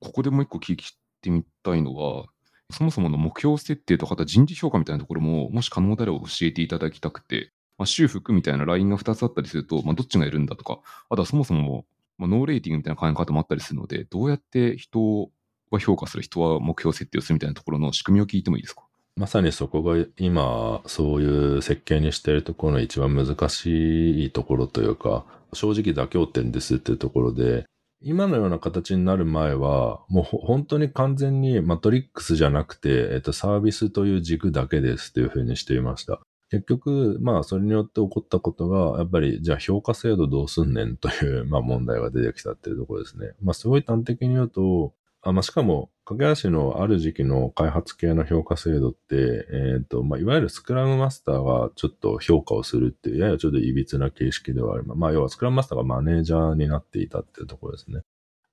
ここでもう一個聞いてみたいのは、そもそもの目標設定とか人事評価みたいなところも、もし可能であれば教えていただきたくて、まあ、修復みたいなラインが2つあったりすると、まあ、どっちがいるんだとか、あとはそもそも、まあ、ノーレーティングみたいな考え方もあったりするので、どうやって人は評価する、人は目標設定をするみたいなところの仕組みを聞いてもいいですか？まさにそこが今、そういう設計にしているところの一番難しいところというか、正直妥協点ですっていうところで、今のような形になる前は、もう本当に完全にマトリックスじゃなくて、えっと、サービスという軸だけですというふうにしていました。結局、まあ、それによって起こったことが、やっぱり、じゃあ評価制度どうすんねんという、まあ、問題が出てきたっていうところですね。まあ、すごい端的に言うと、あまあ、しかも、駆け足のある時期の開発系の評価制度って、えっ、ー、と、まあ、いわゆるスクラムマスターがちょっと評価をするっていう、ややちょっと歪な形式ではあります。まあ、要はスクラムマスターがマネージャーになっていたっていうところですね。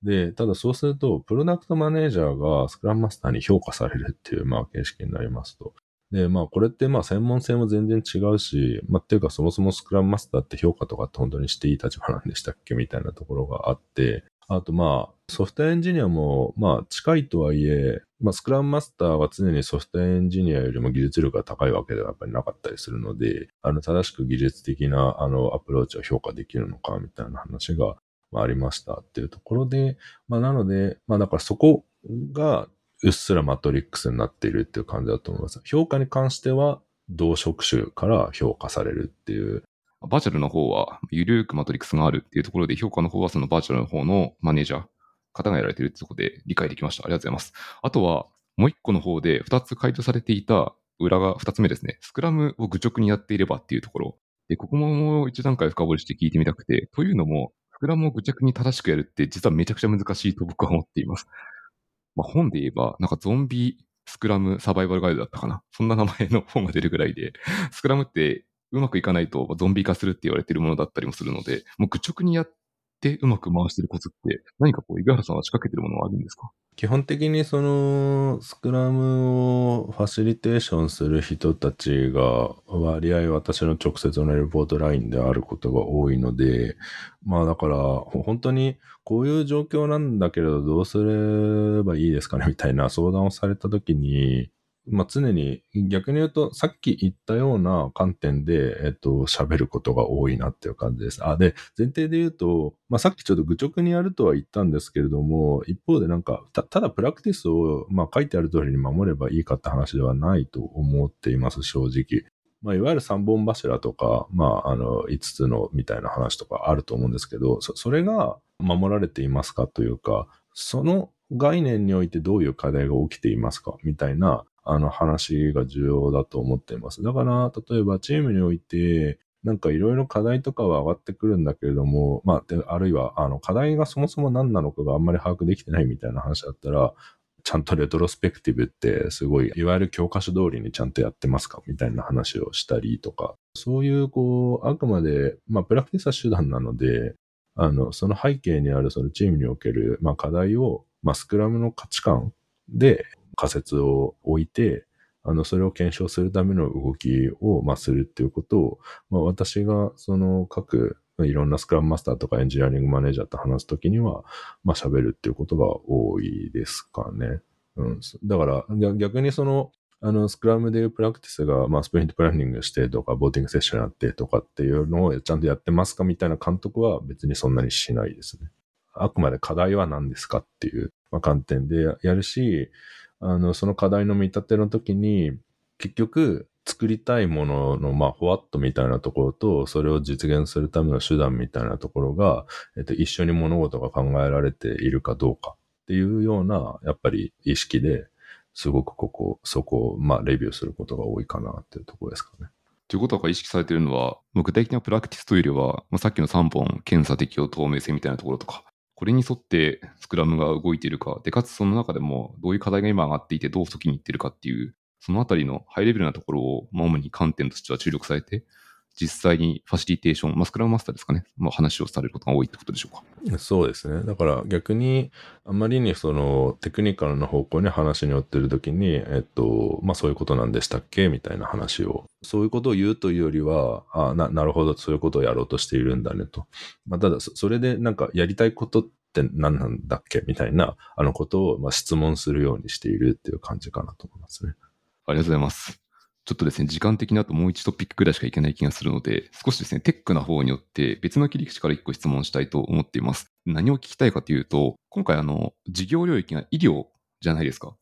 で、ただそうすると、プロダクトマネージャーがスクラムマスターに評価されるっていう、まあ、形式になりますと。で、まあ、これってまあ、専門性も全然違うし、まあ、っていうか、そもそもスクラムマスターって評価とかって本当にしていい立場なんでしたっけみたいなところがあって、あとまあ、ソフトエンジニアも、まあ近いとはいえ、まあスクラムマスターは常にソフトエンジニアよりも技術力が高いわけではやっぱりなかったりするので、あの正しく技術的なあのアプローチを評価できるのかみたいな話がまあありましたっていうところで、まあなので、まあだからそこがうっすらマトリックスになっているっていう感じだと思います。評価に関しては同職種から評価されるっていうバーチャルの方は、ゆるくマトリックスがあるっていうところで、評価の方はそのバーチャルの方のマネージャー、方がやられてるってところで理解できました。ありがとうございます。あとは、もう一個の方で二つ回答されていた裏が二つ目ですね。スクラムを愚直にやっていればっていうところ。で、ここももう一段階深掘りして聞いてみたくて、というのも、スクラムを愚直に正しくやるって実はめちゃくちゃ難しいと僕は思っています。まあ、本で言えば、なんかゾンビスクラムサバイバルガイドだったかな。そんな名前の本が出るぐらいで、スクラムってうまくいかないとゾンビ化するって言われてるものだったりもするので、もう愚直にやってうまく回してるコツって、何かこう、井原さんは仕掛けてるものはあるんですか？基本的にその、スクラムをファシリテーションする人たちが割合私の直接のレポートラインであることが多いので、まあだから本当にこういう状況なんだけれどどうすればいいですかね？みたいな相談をされたときに、まあ、常に逆に言うと、さっき言ったような観点で、えっと、喋ることが多いなっていう感じです。あ、で、前提で言うと、まあ、さっきちょっと愚直にやるとは言ったんですけれども、一方でなんか、たただプラクティスを、まあ、書いてある通りに守ればいいかって話ではないと思っています、正直。まあ、いわゆる三本柱とか、まあ、あの、五つのみたいな話とかあると思うんですけど、そそれが守られていますかというか、その概念においてどういう課題が起きていますかみたいなあの話が重要だと思っています。だから、例えばチームにおいて、なんかいろいろ課題とかは上がってくるんだけれども、まあ、あるいは、あの、課題がそもそも何なのかがあんまり把握できてないみたいな話だったら、ちゃんとレトロスペクティブってすごい、いわゆる教科書通りにちゃんとやってますか？みたいな話をしたりとか、そういう、こう、あくまで、まあ、プラクティスは手段なので、あの、その背景にあるそのチームにおける、まあ、課題を、まあ、スクラムの価値観で、仮説を置いて、あの、それを検証するための動きを、まあ、するっていうことを、まあ、私が、その、各、いろんなスクラムマスターとかエンジニアリングマネージャーと話すときには、まあ、喋るっていうことが多いですかね。うん。だから、逆にその、あの、スクラムでいうプラクティスが、まあ、スプリントプランニングしてとか、ボーティングセッションやってとかっていうのをちゃんとやってますかみたいな監督は別にそんなにしないですね。あくまで課題は何ですかっていう、まあ、観点でやるし、あの、その課題の見立ての時に、結局、作りたいものの、まあ、ほわっとみたいなところと、それを実現するための手段みたいなところが、えっと、一緒に物事が考えられているかどうかっていうような、やっぱり意識で、すごくここ、そこを、まあ、レビューすることが多いかなっていうところですかね。ということが意識されているのは、具体的なプラクティスというよりは、まあ、さっきの3本、検査適用透明性みたいなところとか、これに沿ってスクラムが動いているか、で、かつその中でもどういう課題が今上がっていて、どう先に行ってるかっていう、そのあたりのハイレベルなところを、主に観点としては注力されて、実際にファシリテーション、まあ、スクラムマスターですかね、まあ、話をされることが多いってことでしょうか。そうですね。だから逆に、あまりにそのテクニカルな方向に話に寄ってるときに、えっと、まあそういうことなんでしたっけ？みたいな話を、そういうことを言うというよりは、あな、なるほど、そういうことをやろうとしているんだねと。まあただ、それでなんかやりたいことって何なんだっけ？みたいな、あのことを、まあ、質問するようにしているっていう感じかなと思いますね。ありがとうございます。ちょっとですね、時間的にあともう1トピックぐらいしかいけない気がするので、少しですね、テックな方によって別の切り口から1個質問したいと思っています。何を聞きたいかというと、今回あの、事業領域が医療じゃないですか。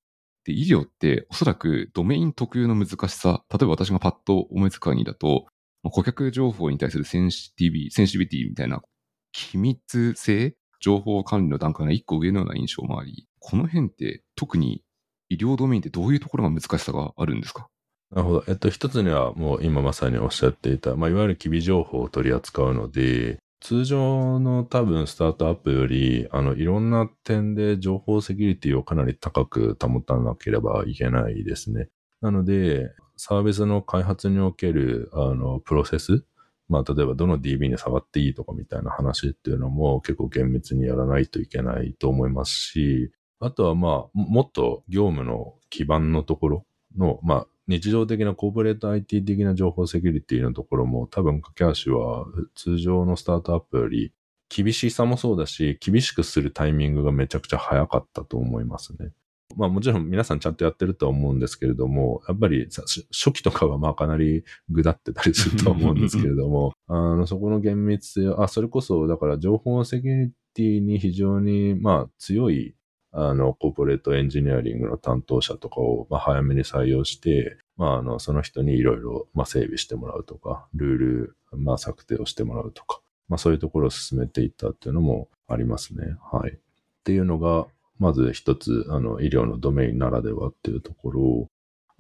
で、医療っておそらくドメイン特有の難しさ、例えば私がパッと思いつく限りだと、顧客情報に対するセンシティビ、センシビティみたいな機密性、情報管理の段階が1個上のような印象もあり、この辺って特に医療ドメインってどういうところが難しさがあるんですか？なるほど。えっと、一つにはもう今まさにおっしゃっていた、まあ、いわゆる機微情報を取り扱うので、通常の多分スタートアップより、あの、いろんな点で情報セキュリティをかなり高く保たなければいけないですね。なので、サービスの開発における、あの、プロセス、まあ、例えばどの DB に触っていいとかみたいな話っていうのも結構厳密にやらないといけないと思いますし、あとはまあ、もっと業務の基盤のところの、まあ、日常的なコーポレート IT 的な情報セキュリティのところも多分架け橋は通常のスタートアップより厳しさもそうだし、厳しくするタイミングがめちゃくちゃ早かったと思いますね。まあもちろん皆さんちゃんとやってるとは思うんですけれども、やっぱり初期とかはまあかなりぐだってたりすると思うんですけれども、あの、そこの厳密性、あ、それこそだから情報セキュリティに非常にまあ強いあの、コーポレートエンジニアリングの担当者とかを、まあ、早めに採用して、まあ、あの、その人にいろいろ、まあ、整備してもらうとか、ルール、まあ、策定をしてもらうとか、まあ、そういうところを進めていったっていうのもありますね。はい。っていうのが、まず一つ、あの、医療のドメインならではっていうところ。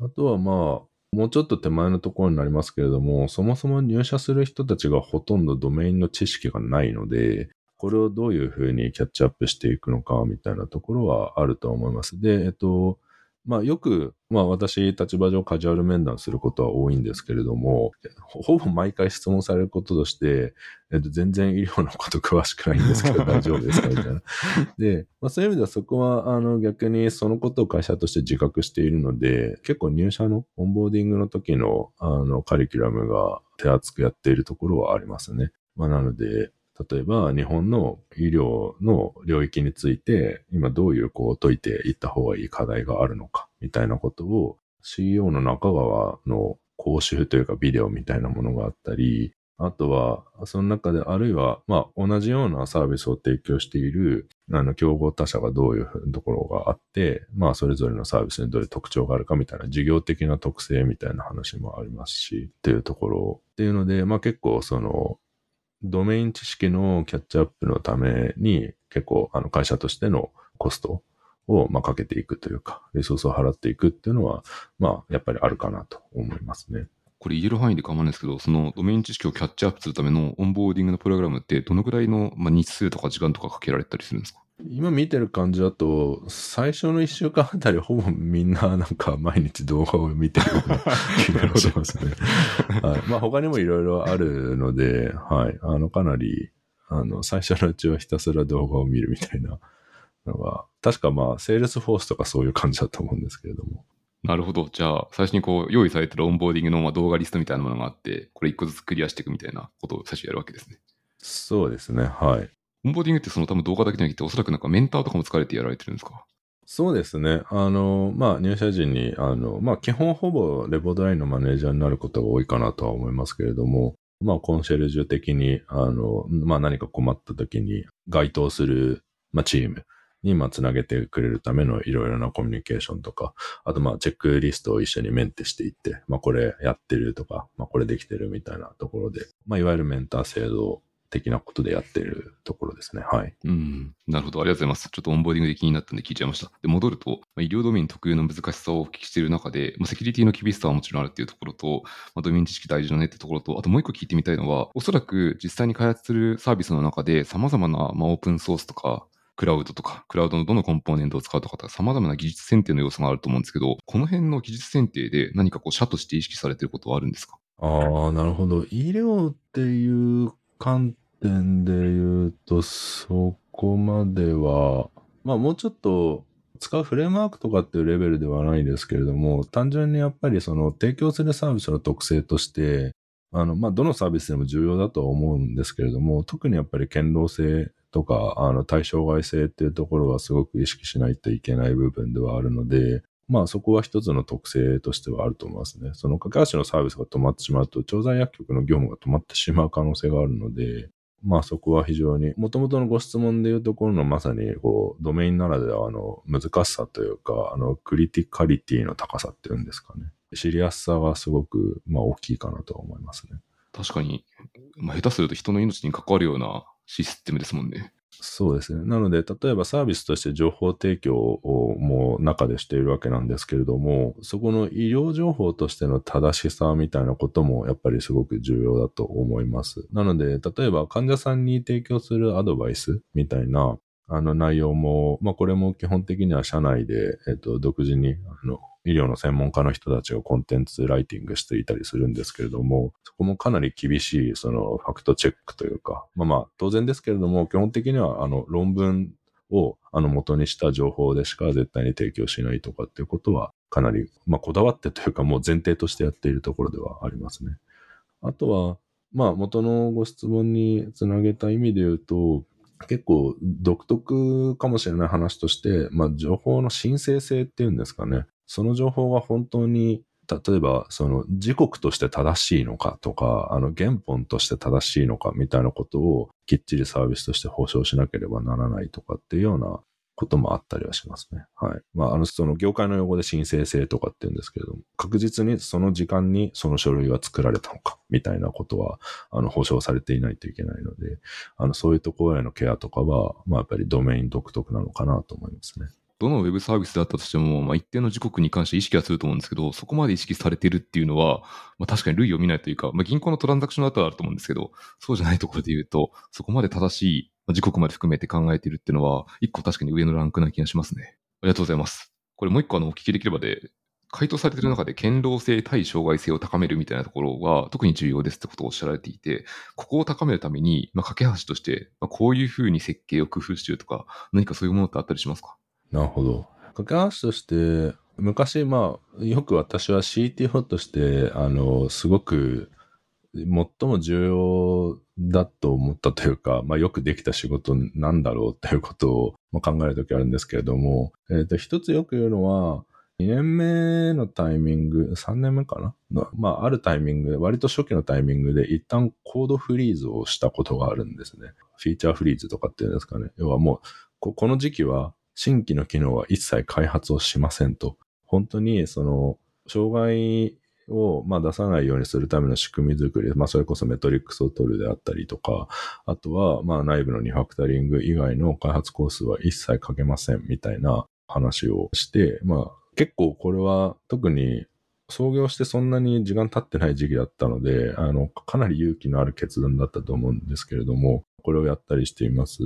あとはまあ、もうちょっと手前のところになりますけれども、そもそも入社する人たちがほとんどドメインの知識がないので、これをどういうふうにキャッチアップしていくのかみたいなところはあると思います。で、えっと、まあよく、まあ私立場上カジュアル面談することは多いんですけれども、ほぼ毎回質問されることとして、えっと、全然医療のこと詳しくないんですけど大丈夫ですかみたいな。で、まあそういう意味ではそこはあの逆にそのことを会社として自覚しているので、結構入社のオンボーディングの時のあのカリキュラムが手厚くやっているところはありますね。まあなので、例えば日本の医療の領域について今どういうこう解いていった方がいい課題があるのかみたいなことを CEO の中川の講習というかビデオみたいなものがあったり、あとは、その中で、あるいは、まあ、同じようなサービスを提供している、あの、競合他社がどういうところがあって、まあ、それぞれのサービスにどういう特徴があるかみたいな、事業的な特性みたいな話もありますし、っていうところ。っていうので、まあ、結構、その、ドメイン知識のキャッチアップのために結構あの会社としてのコストをまあかけていくというか、リソースを払っていくっていうのは、まあやっぱりあるかなと思いますね。これ言える範囲で構わないですけど、そのドメイン知識をキャッチアップするためのオンボーディングのプログラムってどのくらいの、まあ、日数とか時間とかかけられたりするんですか？今見てる感じだと、最初の一週間あたりほぼみんななんか毎日動画を見てるような 気がしますね。はい、まあ他にもいろいろあるので、はい。あのかなり、あの最初のうちはひたすら動画を見るみたいなのが、確かまあ、セールスフォースとかそういう感じだと思うんですけれども。なるほど。じゃあ、最初にこう、用意されてるオンボーディングのまあ動画リストみたいなものがあって、これ一個ずつクリアしていくみたいなことを最初やるわけですね。そうですね、はい。オンボーディングってその多分動画だけじゃなくて、おそらくなんかメンターとかも使われてやられてるんですか？そうですね。あの、まあ、入社時に、あの、まあ、基本ほぼレポートラインのマネージャーになることが多いかなとは思いますけれども、まあ、コンシェルジュ的に、あの、まあ、何か困った時に該当する、まあ、チームに、まあ、つなげてくれるためのいろいろなコミュニケーションとか、あと、まあ、チェックリストを一緒にメンテしていって、まあ、これやってるとか、まあ、これできてるみたいなところで、まあ、いわゆるメンター制度的なことでやってるところですね。はい。うん。なるほど。ありがとうございます。ちょっとオンボーディングで気になったんで聞いちゃいました。で、戻ると、まあ医療ドメイン特有の難しさをお聞きしている中で、まあ、セキュリティの厳しさはもちろんあるっていうところと、まあ、ドメイン知識大事だねってところと、あともう一個聞いてみたいのは、おそらく実際に開発するサービスの中で様々な、まあ、オープンソースとか、クラウドとか、クラウドのどのコンポーネントを使うとか、様々な技術選定の要素があると思うんですけど、この辺の技術選定で何かこう、社として意識されていることはあるんですか？ああ、なるほど。医療っていう観点で言うと、そこまでは、まあもうちょっと使うフレームワークとかっていうレベルではないですけれども、単純にやっぱりその提供するサービスの特性として、あの、まあどのサービスでも重要だとは思うんですけれども、特にやっぱり堅牢性とか、あの、対象外性っていうところはすごく意識しないといけない部分ではあるので、まあそこは一つの特性としてはあると思いますね。その架け橋のサービスが止まってしまうと、調剤薬局の業務が止まってしまう可能性があるので、まあそこは非常に、もともとのご質問でいうところのまさに、こう、ドメインならではの難しさというか、あの、クリティカリティの高さっていうんですかね。知りやすさがすごく、まあ大きいかなと思いますね。確かに、まあ、下手すると人の命に関わるようなシステムですもんね。そうですね。なので、例えばサービスとして情報提供をもう中でしているわけなんですけれども、そこの医療情報としての正しさみたいなこともやっぱりすごく重要だと思います。なので、例えば患者さんに提供するアドバイスみたいなあの内容も、まあこれも基本的には社内で、えっと、独自にあの医療の専門家の人たちがコンテンツライティングしていたりするんですけれども、そこもかなり厳しい、そのファクトチェックというか、まあまあ当然ですけれども、基本的にはあの論文をあの元にした情報でしか絶対に提供しないとかっていうことは、かなり、まあこだわってというかもう前提としてやっているところではありますね。あとは、まあ元のご質問につなげた意味で言うと、結構独特かもしれない話として、まあ情報の申請性っていうんですかね。その情報が本当に、例えば、その時刻として正しいのかとか、あの原本として正しいのかみたいなことをきっちりサービスとして保証しなければならないとかっていうようなこともあったりはしますね。はい。まあ、あの、その業界の用語で申請性とかって言うんですけれども、確実にその時間にその書類が作られたのかみたいなことは、あの、保証されていないといけないので、あの、そういうところへのケアとかは、まあ、やっぱりドメイン独特なのかなと思いますね。どのウェブサービスであったとしても、まあ、一定の時刻に関して意識はすると思うんですけど、そこまで意識されているっていうのは、まあ、確かに類を見ないというか、まあ、銀行のトランザクションだったらあると思うんですけど、そうじゃないところで言うと、そこまで正しい時刻まで含めて考えているっていうのは、一個確かに上のランクな気がしますね。ありがとうございます。これもう一個あの、お聞きできればで、回答されている中で、堅牢性対障害性を高めるみたいなところが特に重要ですってことをおっしゃられていて、ここを高めるために、まあ、架け橋として、まあ、こういうふうに設計を工夫しているとか、何かそういうものってあったりしますか？なるほど。架け橋として、昔、まあ、よく私は CTO として、あの、すごく、最も重要だと思ったというか、まあ、よくできた仕事なんだろうっていうことを、考えるときあるんですけれども、えっ、と、一つよく言うのは、2年目のタイミング、3年目かな？まあ、あるタイミングで、割と初期のタイミングで一旦コードフリーズをしたことがあるんですね。フィーチャーフリーズとかっていうんですかね。要はもう、ここの時期は新規の機能は一切開発をしませんと。本当に、その、障害を、まあ、出さないようにするための仕組み作り、まあ、それこそメトリックスを取るであったりとか、あとは、まあ、内部のリファクタリング以外の開発コースは一切かけませんみたいな話をして、まあ、結構これは特に創業してそんなに時間経ってない時期だったので、あの、かなり勇気のある決断だったと思うんですけれども、これをやったりしています。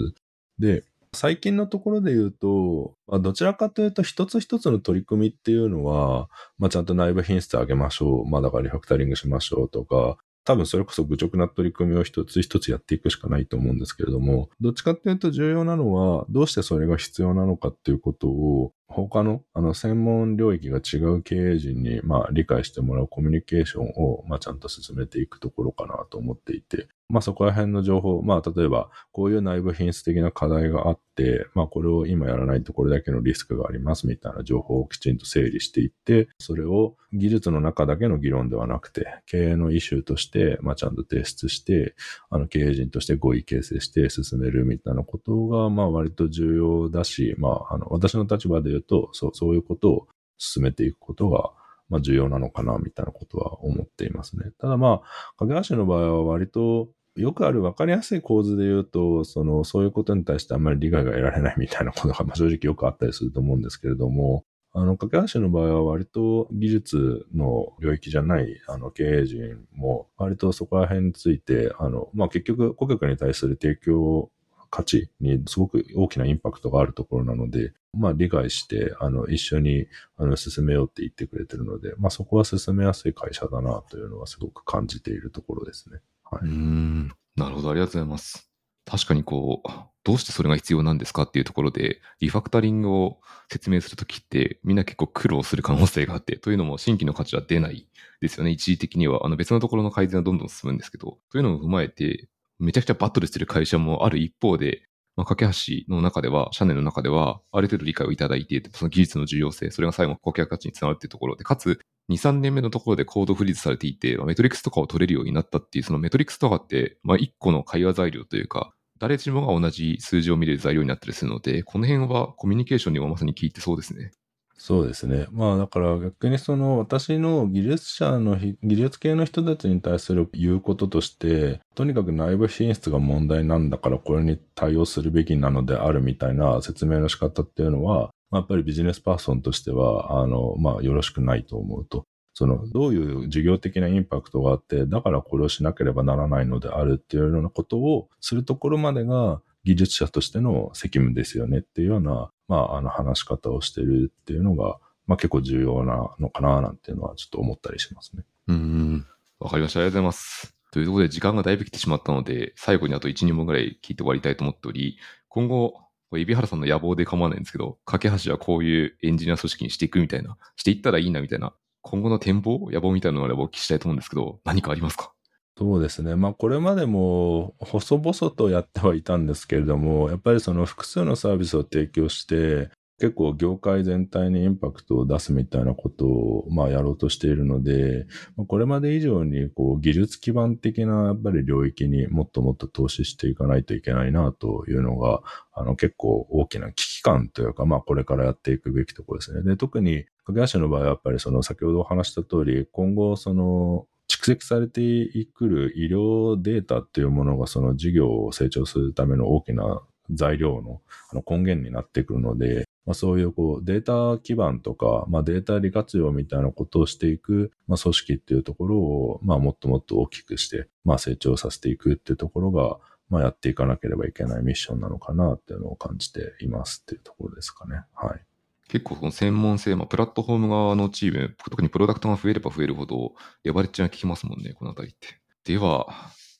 で、最近のところで言うと、まあ、どちらかというと一つ一つの取り組みっていうのは、まあ、ちゃんと内部品質上げましょう。まあ、だからリファクタリングしましょうとか、多分それこそ愚直な取り組みを一つ一つやっていくしかないと思うんですけれども、どっちかっていうと重要なのは、どうしてそれが必要なのかっていうことを、他の、あの、専門領域が違う経営陣に、まあ、理解してもらうコミュニケーションを、まあ、ちゃんと進めていくところかなと思っていて、まあ、そこら辺の情報、まあ、例えば、こういう内部品質的な課題があって、まあ、これを今やらないとこれだけのリスクがありますみたいな情報をきちんと整理していって、それを技術の中だけの議論ではなくて、経営のイシューとして、まあ、ちゃんと提出して、あの、経営陣として合意形成して進めるみたいなことが、まあ、割と重要だし、まあ、あの、私の立場で言うと、そう、そういうことを進めていくことが、まあ、重要なのかな、みたいなことは思っていますね。ただまあ、架け橋の場合は割と、よくある分かりやすい構図で言うと、その、そういうことに対してあんまり理解が得られないみたいなことが、まあ、正直よくあったりすると思うんですけれども、あの、架け橋の場合は割と技術の領域じゃない、あの、経営陣も、割とそこら辺について、あの、まあ、結局、顧客に対する提供価値にすごく大きなインパクトがあるところなので、まあ理解して、あの、一緒に、あの、進めようって言ってくれてるので、まあそこは進めやすい会社だなというのはすごく感じているところですね。はい。うん。なるほど。ありがとうございます。確かにこう、どうしてそれが必要なんですかっていうところで、リファクタリングを説明するときって、みんな結構苦労する可能性があって、というのも新規の価値は出ないですよね。一時的には、あの別のところの改善はどんどん進むんですけど、というのも踏まえて、めちゃくちゃバトルしてる会社もある一方で、まあ、架け橋の中では、社内の中では、ある程度理解をいただいて、その技術の重要性、それが最後顧客価値につながるっていうところで、かつ、2、3年目のところでコードフリーズされていて、メトリックスとかを取れるようになったっていう、そのメトリックスとかって、まあ、1個の会話材料というか、誰しもが同じ数字を見れる材料になったりするので、この辺はコミュニケーションにもまさに効いてそうですね。そうですね。まあだから逆にその私の技術者の技術系の人たちに対する言うこととして、とにかく内部進出が問題なんだからこれに対応するべきなのであるみたいな説明の仕方っていうのは、まあ、やっぱりビジネスパーソンとしては、あの、まあよろしくないと思うと。その、どういう事業的なインパクトがあって、だからこれをしなければならないのであるっていうようなことをするところまでが、技術者としての責務ですよねっていうような、まあ、あの話し方をしてるっていうのが、まあ結構重要なのかななんていうのはちょっと思ったりしますね。うん。わかりました。ありがとうございます。というところで時間がだいぶ来てしまったので、最後にあと1、2問ぐらい聞いて終わりたいと思っており、今後、海老原さんの野望で構わないんですけど、架け橋はこういうエンジニア組織にしていくみたいな、していったらいいなみたいな、今後の展望、野望みたいなのがあればお聞きしたいと思うんですけど、何かありますか？そうですね。まあこれまでも細々とやってはいたんですけれども、やっぱりその複数のサービスを提供して、結構業界全体にインパクトを出すみたいなことを、まあやろうとしているので、これまで以上にこう技術基盤的なやっぱり領域にもっともっと投資していかないといけないなというのが、あの結構大きな危機感というか、まあこれからやっていくべきところですね。で、特に架け橋の場合はやっぱりその先ほどお話した通り、今後その蓄積されてくる医療データっていうものがその事業を成長するための大きな材料のあの根源になってくるので、まあ、そういうこうデータ基盤とか、まあ、データ利活用みたいなことをしていく、まあ、組織っていうところを、まあ、もっともっと大きくして、まあ、成長させていくっていうところが、まあ、やっていかなければいけないミッションなのかなっていうのを感じていますっていうところですかね。はい。結構その専門性、まあ、プラットフォーム側のチーム、特にプロダクトが増えれば増えるほど、レバレッジが効きますもんね、このあたりって。では、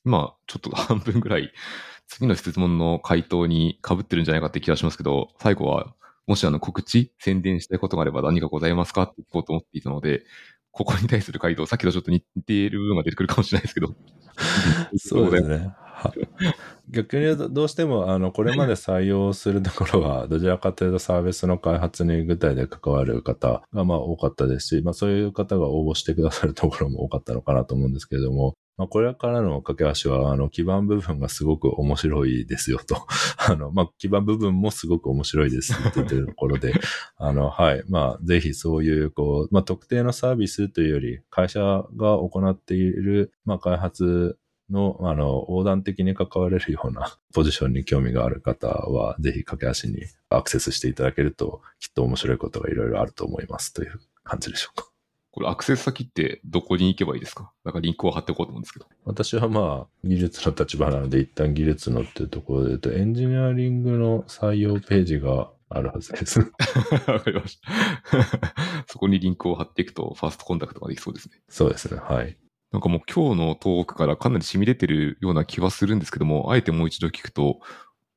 今、ちょっと半分ぐらい、次の質問の回答に被ってるんじゃないかって気がしますけど、最後は、もしあの告知、宣伝したいことがあれば何かございますかって聞こうと思っていたので、ここに対する回答、さっきとちょっと似ている部分が出てくるかもしれないですけど。そうですね。逆に言うと、どうしても、あの、これまで採用するところは、どちらかというとサービスの開発に具体で関わる方が、まあ多かったですし、まあそういう方が応募してくださるところも多かったのかなと思うんですけれども、まあ、これからの架け橋は、あの、基盤部分がすごく面白いですよと。あの、まあ、基盤部分もすごく面白いですって言ってるところで、あの、はい。まあ、ぜひそういう、こう、まあ、特定のサービスというより、会社が行っている、まあ、開発の、あの、横断的に関われるような ポジションに興味がある方は、ぜひ駆け足にアクセスしていただけると、きっと面白いことがいろいろあると思いますという感じでしょうか。これアクセス先ってどこに行けばいいですか？なんかリンクを貼っておこうと思うんですけど。私はまあ、技術の立場なので、一旦技術のっていうところで言うと、エンジニアリングの採用ページがあるはずです。わかりました。そこにリンクを貼っていくと、ファーストコンタクトができそうですね。そうですね。はい。なんかもう今日のトークからかなり染み出てるような気はするんですけども、あえてもう一度聞くと、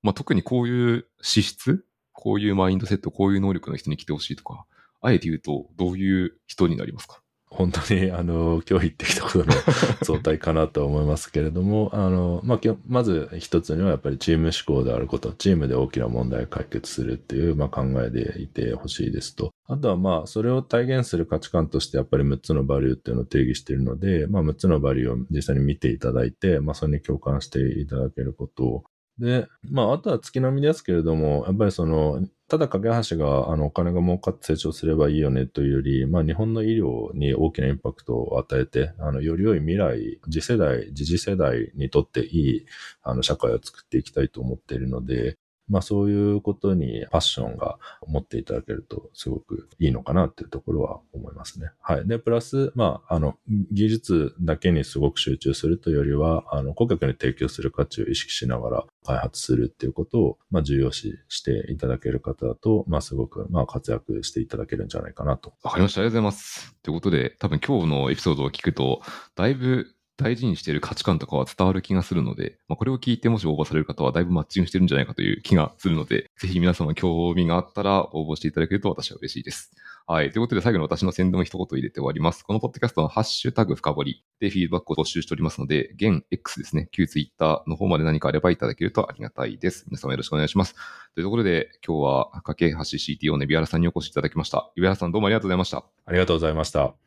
まあ、特にこういう資質、こういうマインドセット、こういう能力の人に来てほしいとか、あえて言うと、どういう人になりますか？本当に、あの、今日言ってきたことの 相対かなと思いますけれども、あの、まあ、まず一つにはやっぱりチーム思考であること、チームで大きな問題を解決するっていう、まあ、考えでいてほしいですと。あとはまあ、それを体現する価値観としてやっぱり6つのバリューっていうのを定義しているので、まあ、6つのバリューを実際に見ていただいて、まあ、それに共感していただけることで、まあ、あとは月並みですけれども、やっぱりその、ただ架け橋が、あの、お金が儲かって成長すればいいよねというより、まあ、日本の医療に大きなインパクトを与えて、あの、より良い未来、次世代、次次世代にとっていい、あの、社会を作っていきたいと思っているので、まあそういうことにパッションが持っていただけるとすごくいいのかなっていうところは思いますね。はい。で、プラス、まあ、あの、技術だけにすごく集中するというよりは、あの、顧客に提供する価値を意識しながら開発するっていうことを、まあ重要視していただける方だと、まあすごく、まあ活躍していただけるんじゃないかなと。わかりました。ありがとうございます。ということで、多分今日のエピソードを聞くと、だいぶ大事にしている価値観とかは伝わる気がするので、まあ、これを聞いてもし応募される方はだいぶマッチングしてるんじゃないかという気がするので、ぜひ皆様興味があったら応募していただけると私は嬉しいです。はい。ということで最後の私の宣伝を一言入れて終わります。このポッドキャストのハッシュタグ深掘りでフィードバックを募集しておりますので、現 X ですね、旧 Twitter の方まで何かあればいただけるとありがたいです。皆様よろしくお願いします。というところで今日は架け橋 CTO のビアラさんにお越しいただきました。ビアラさんどうもありがとうございました。ありがとうございました。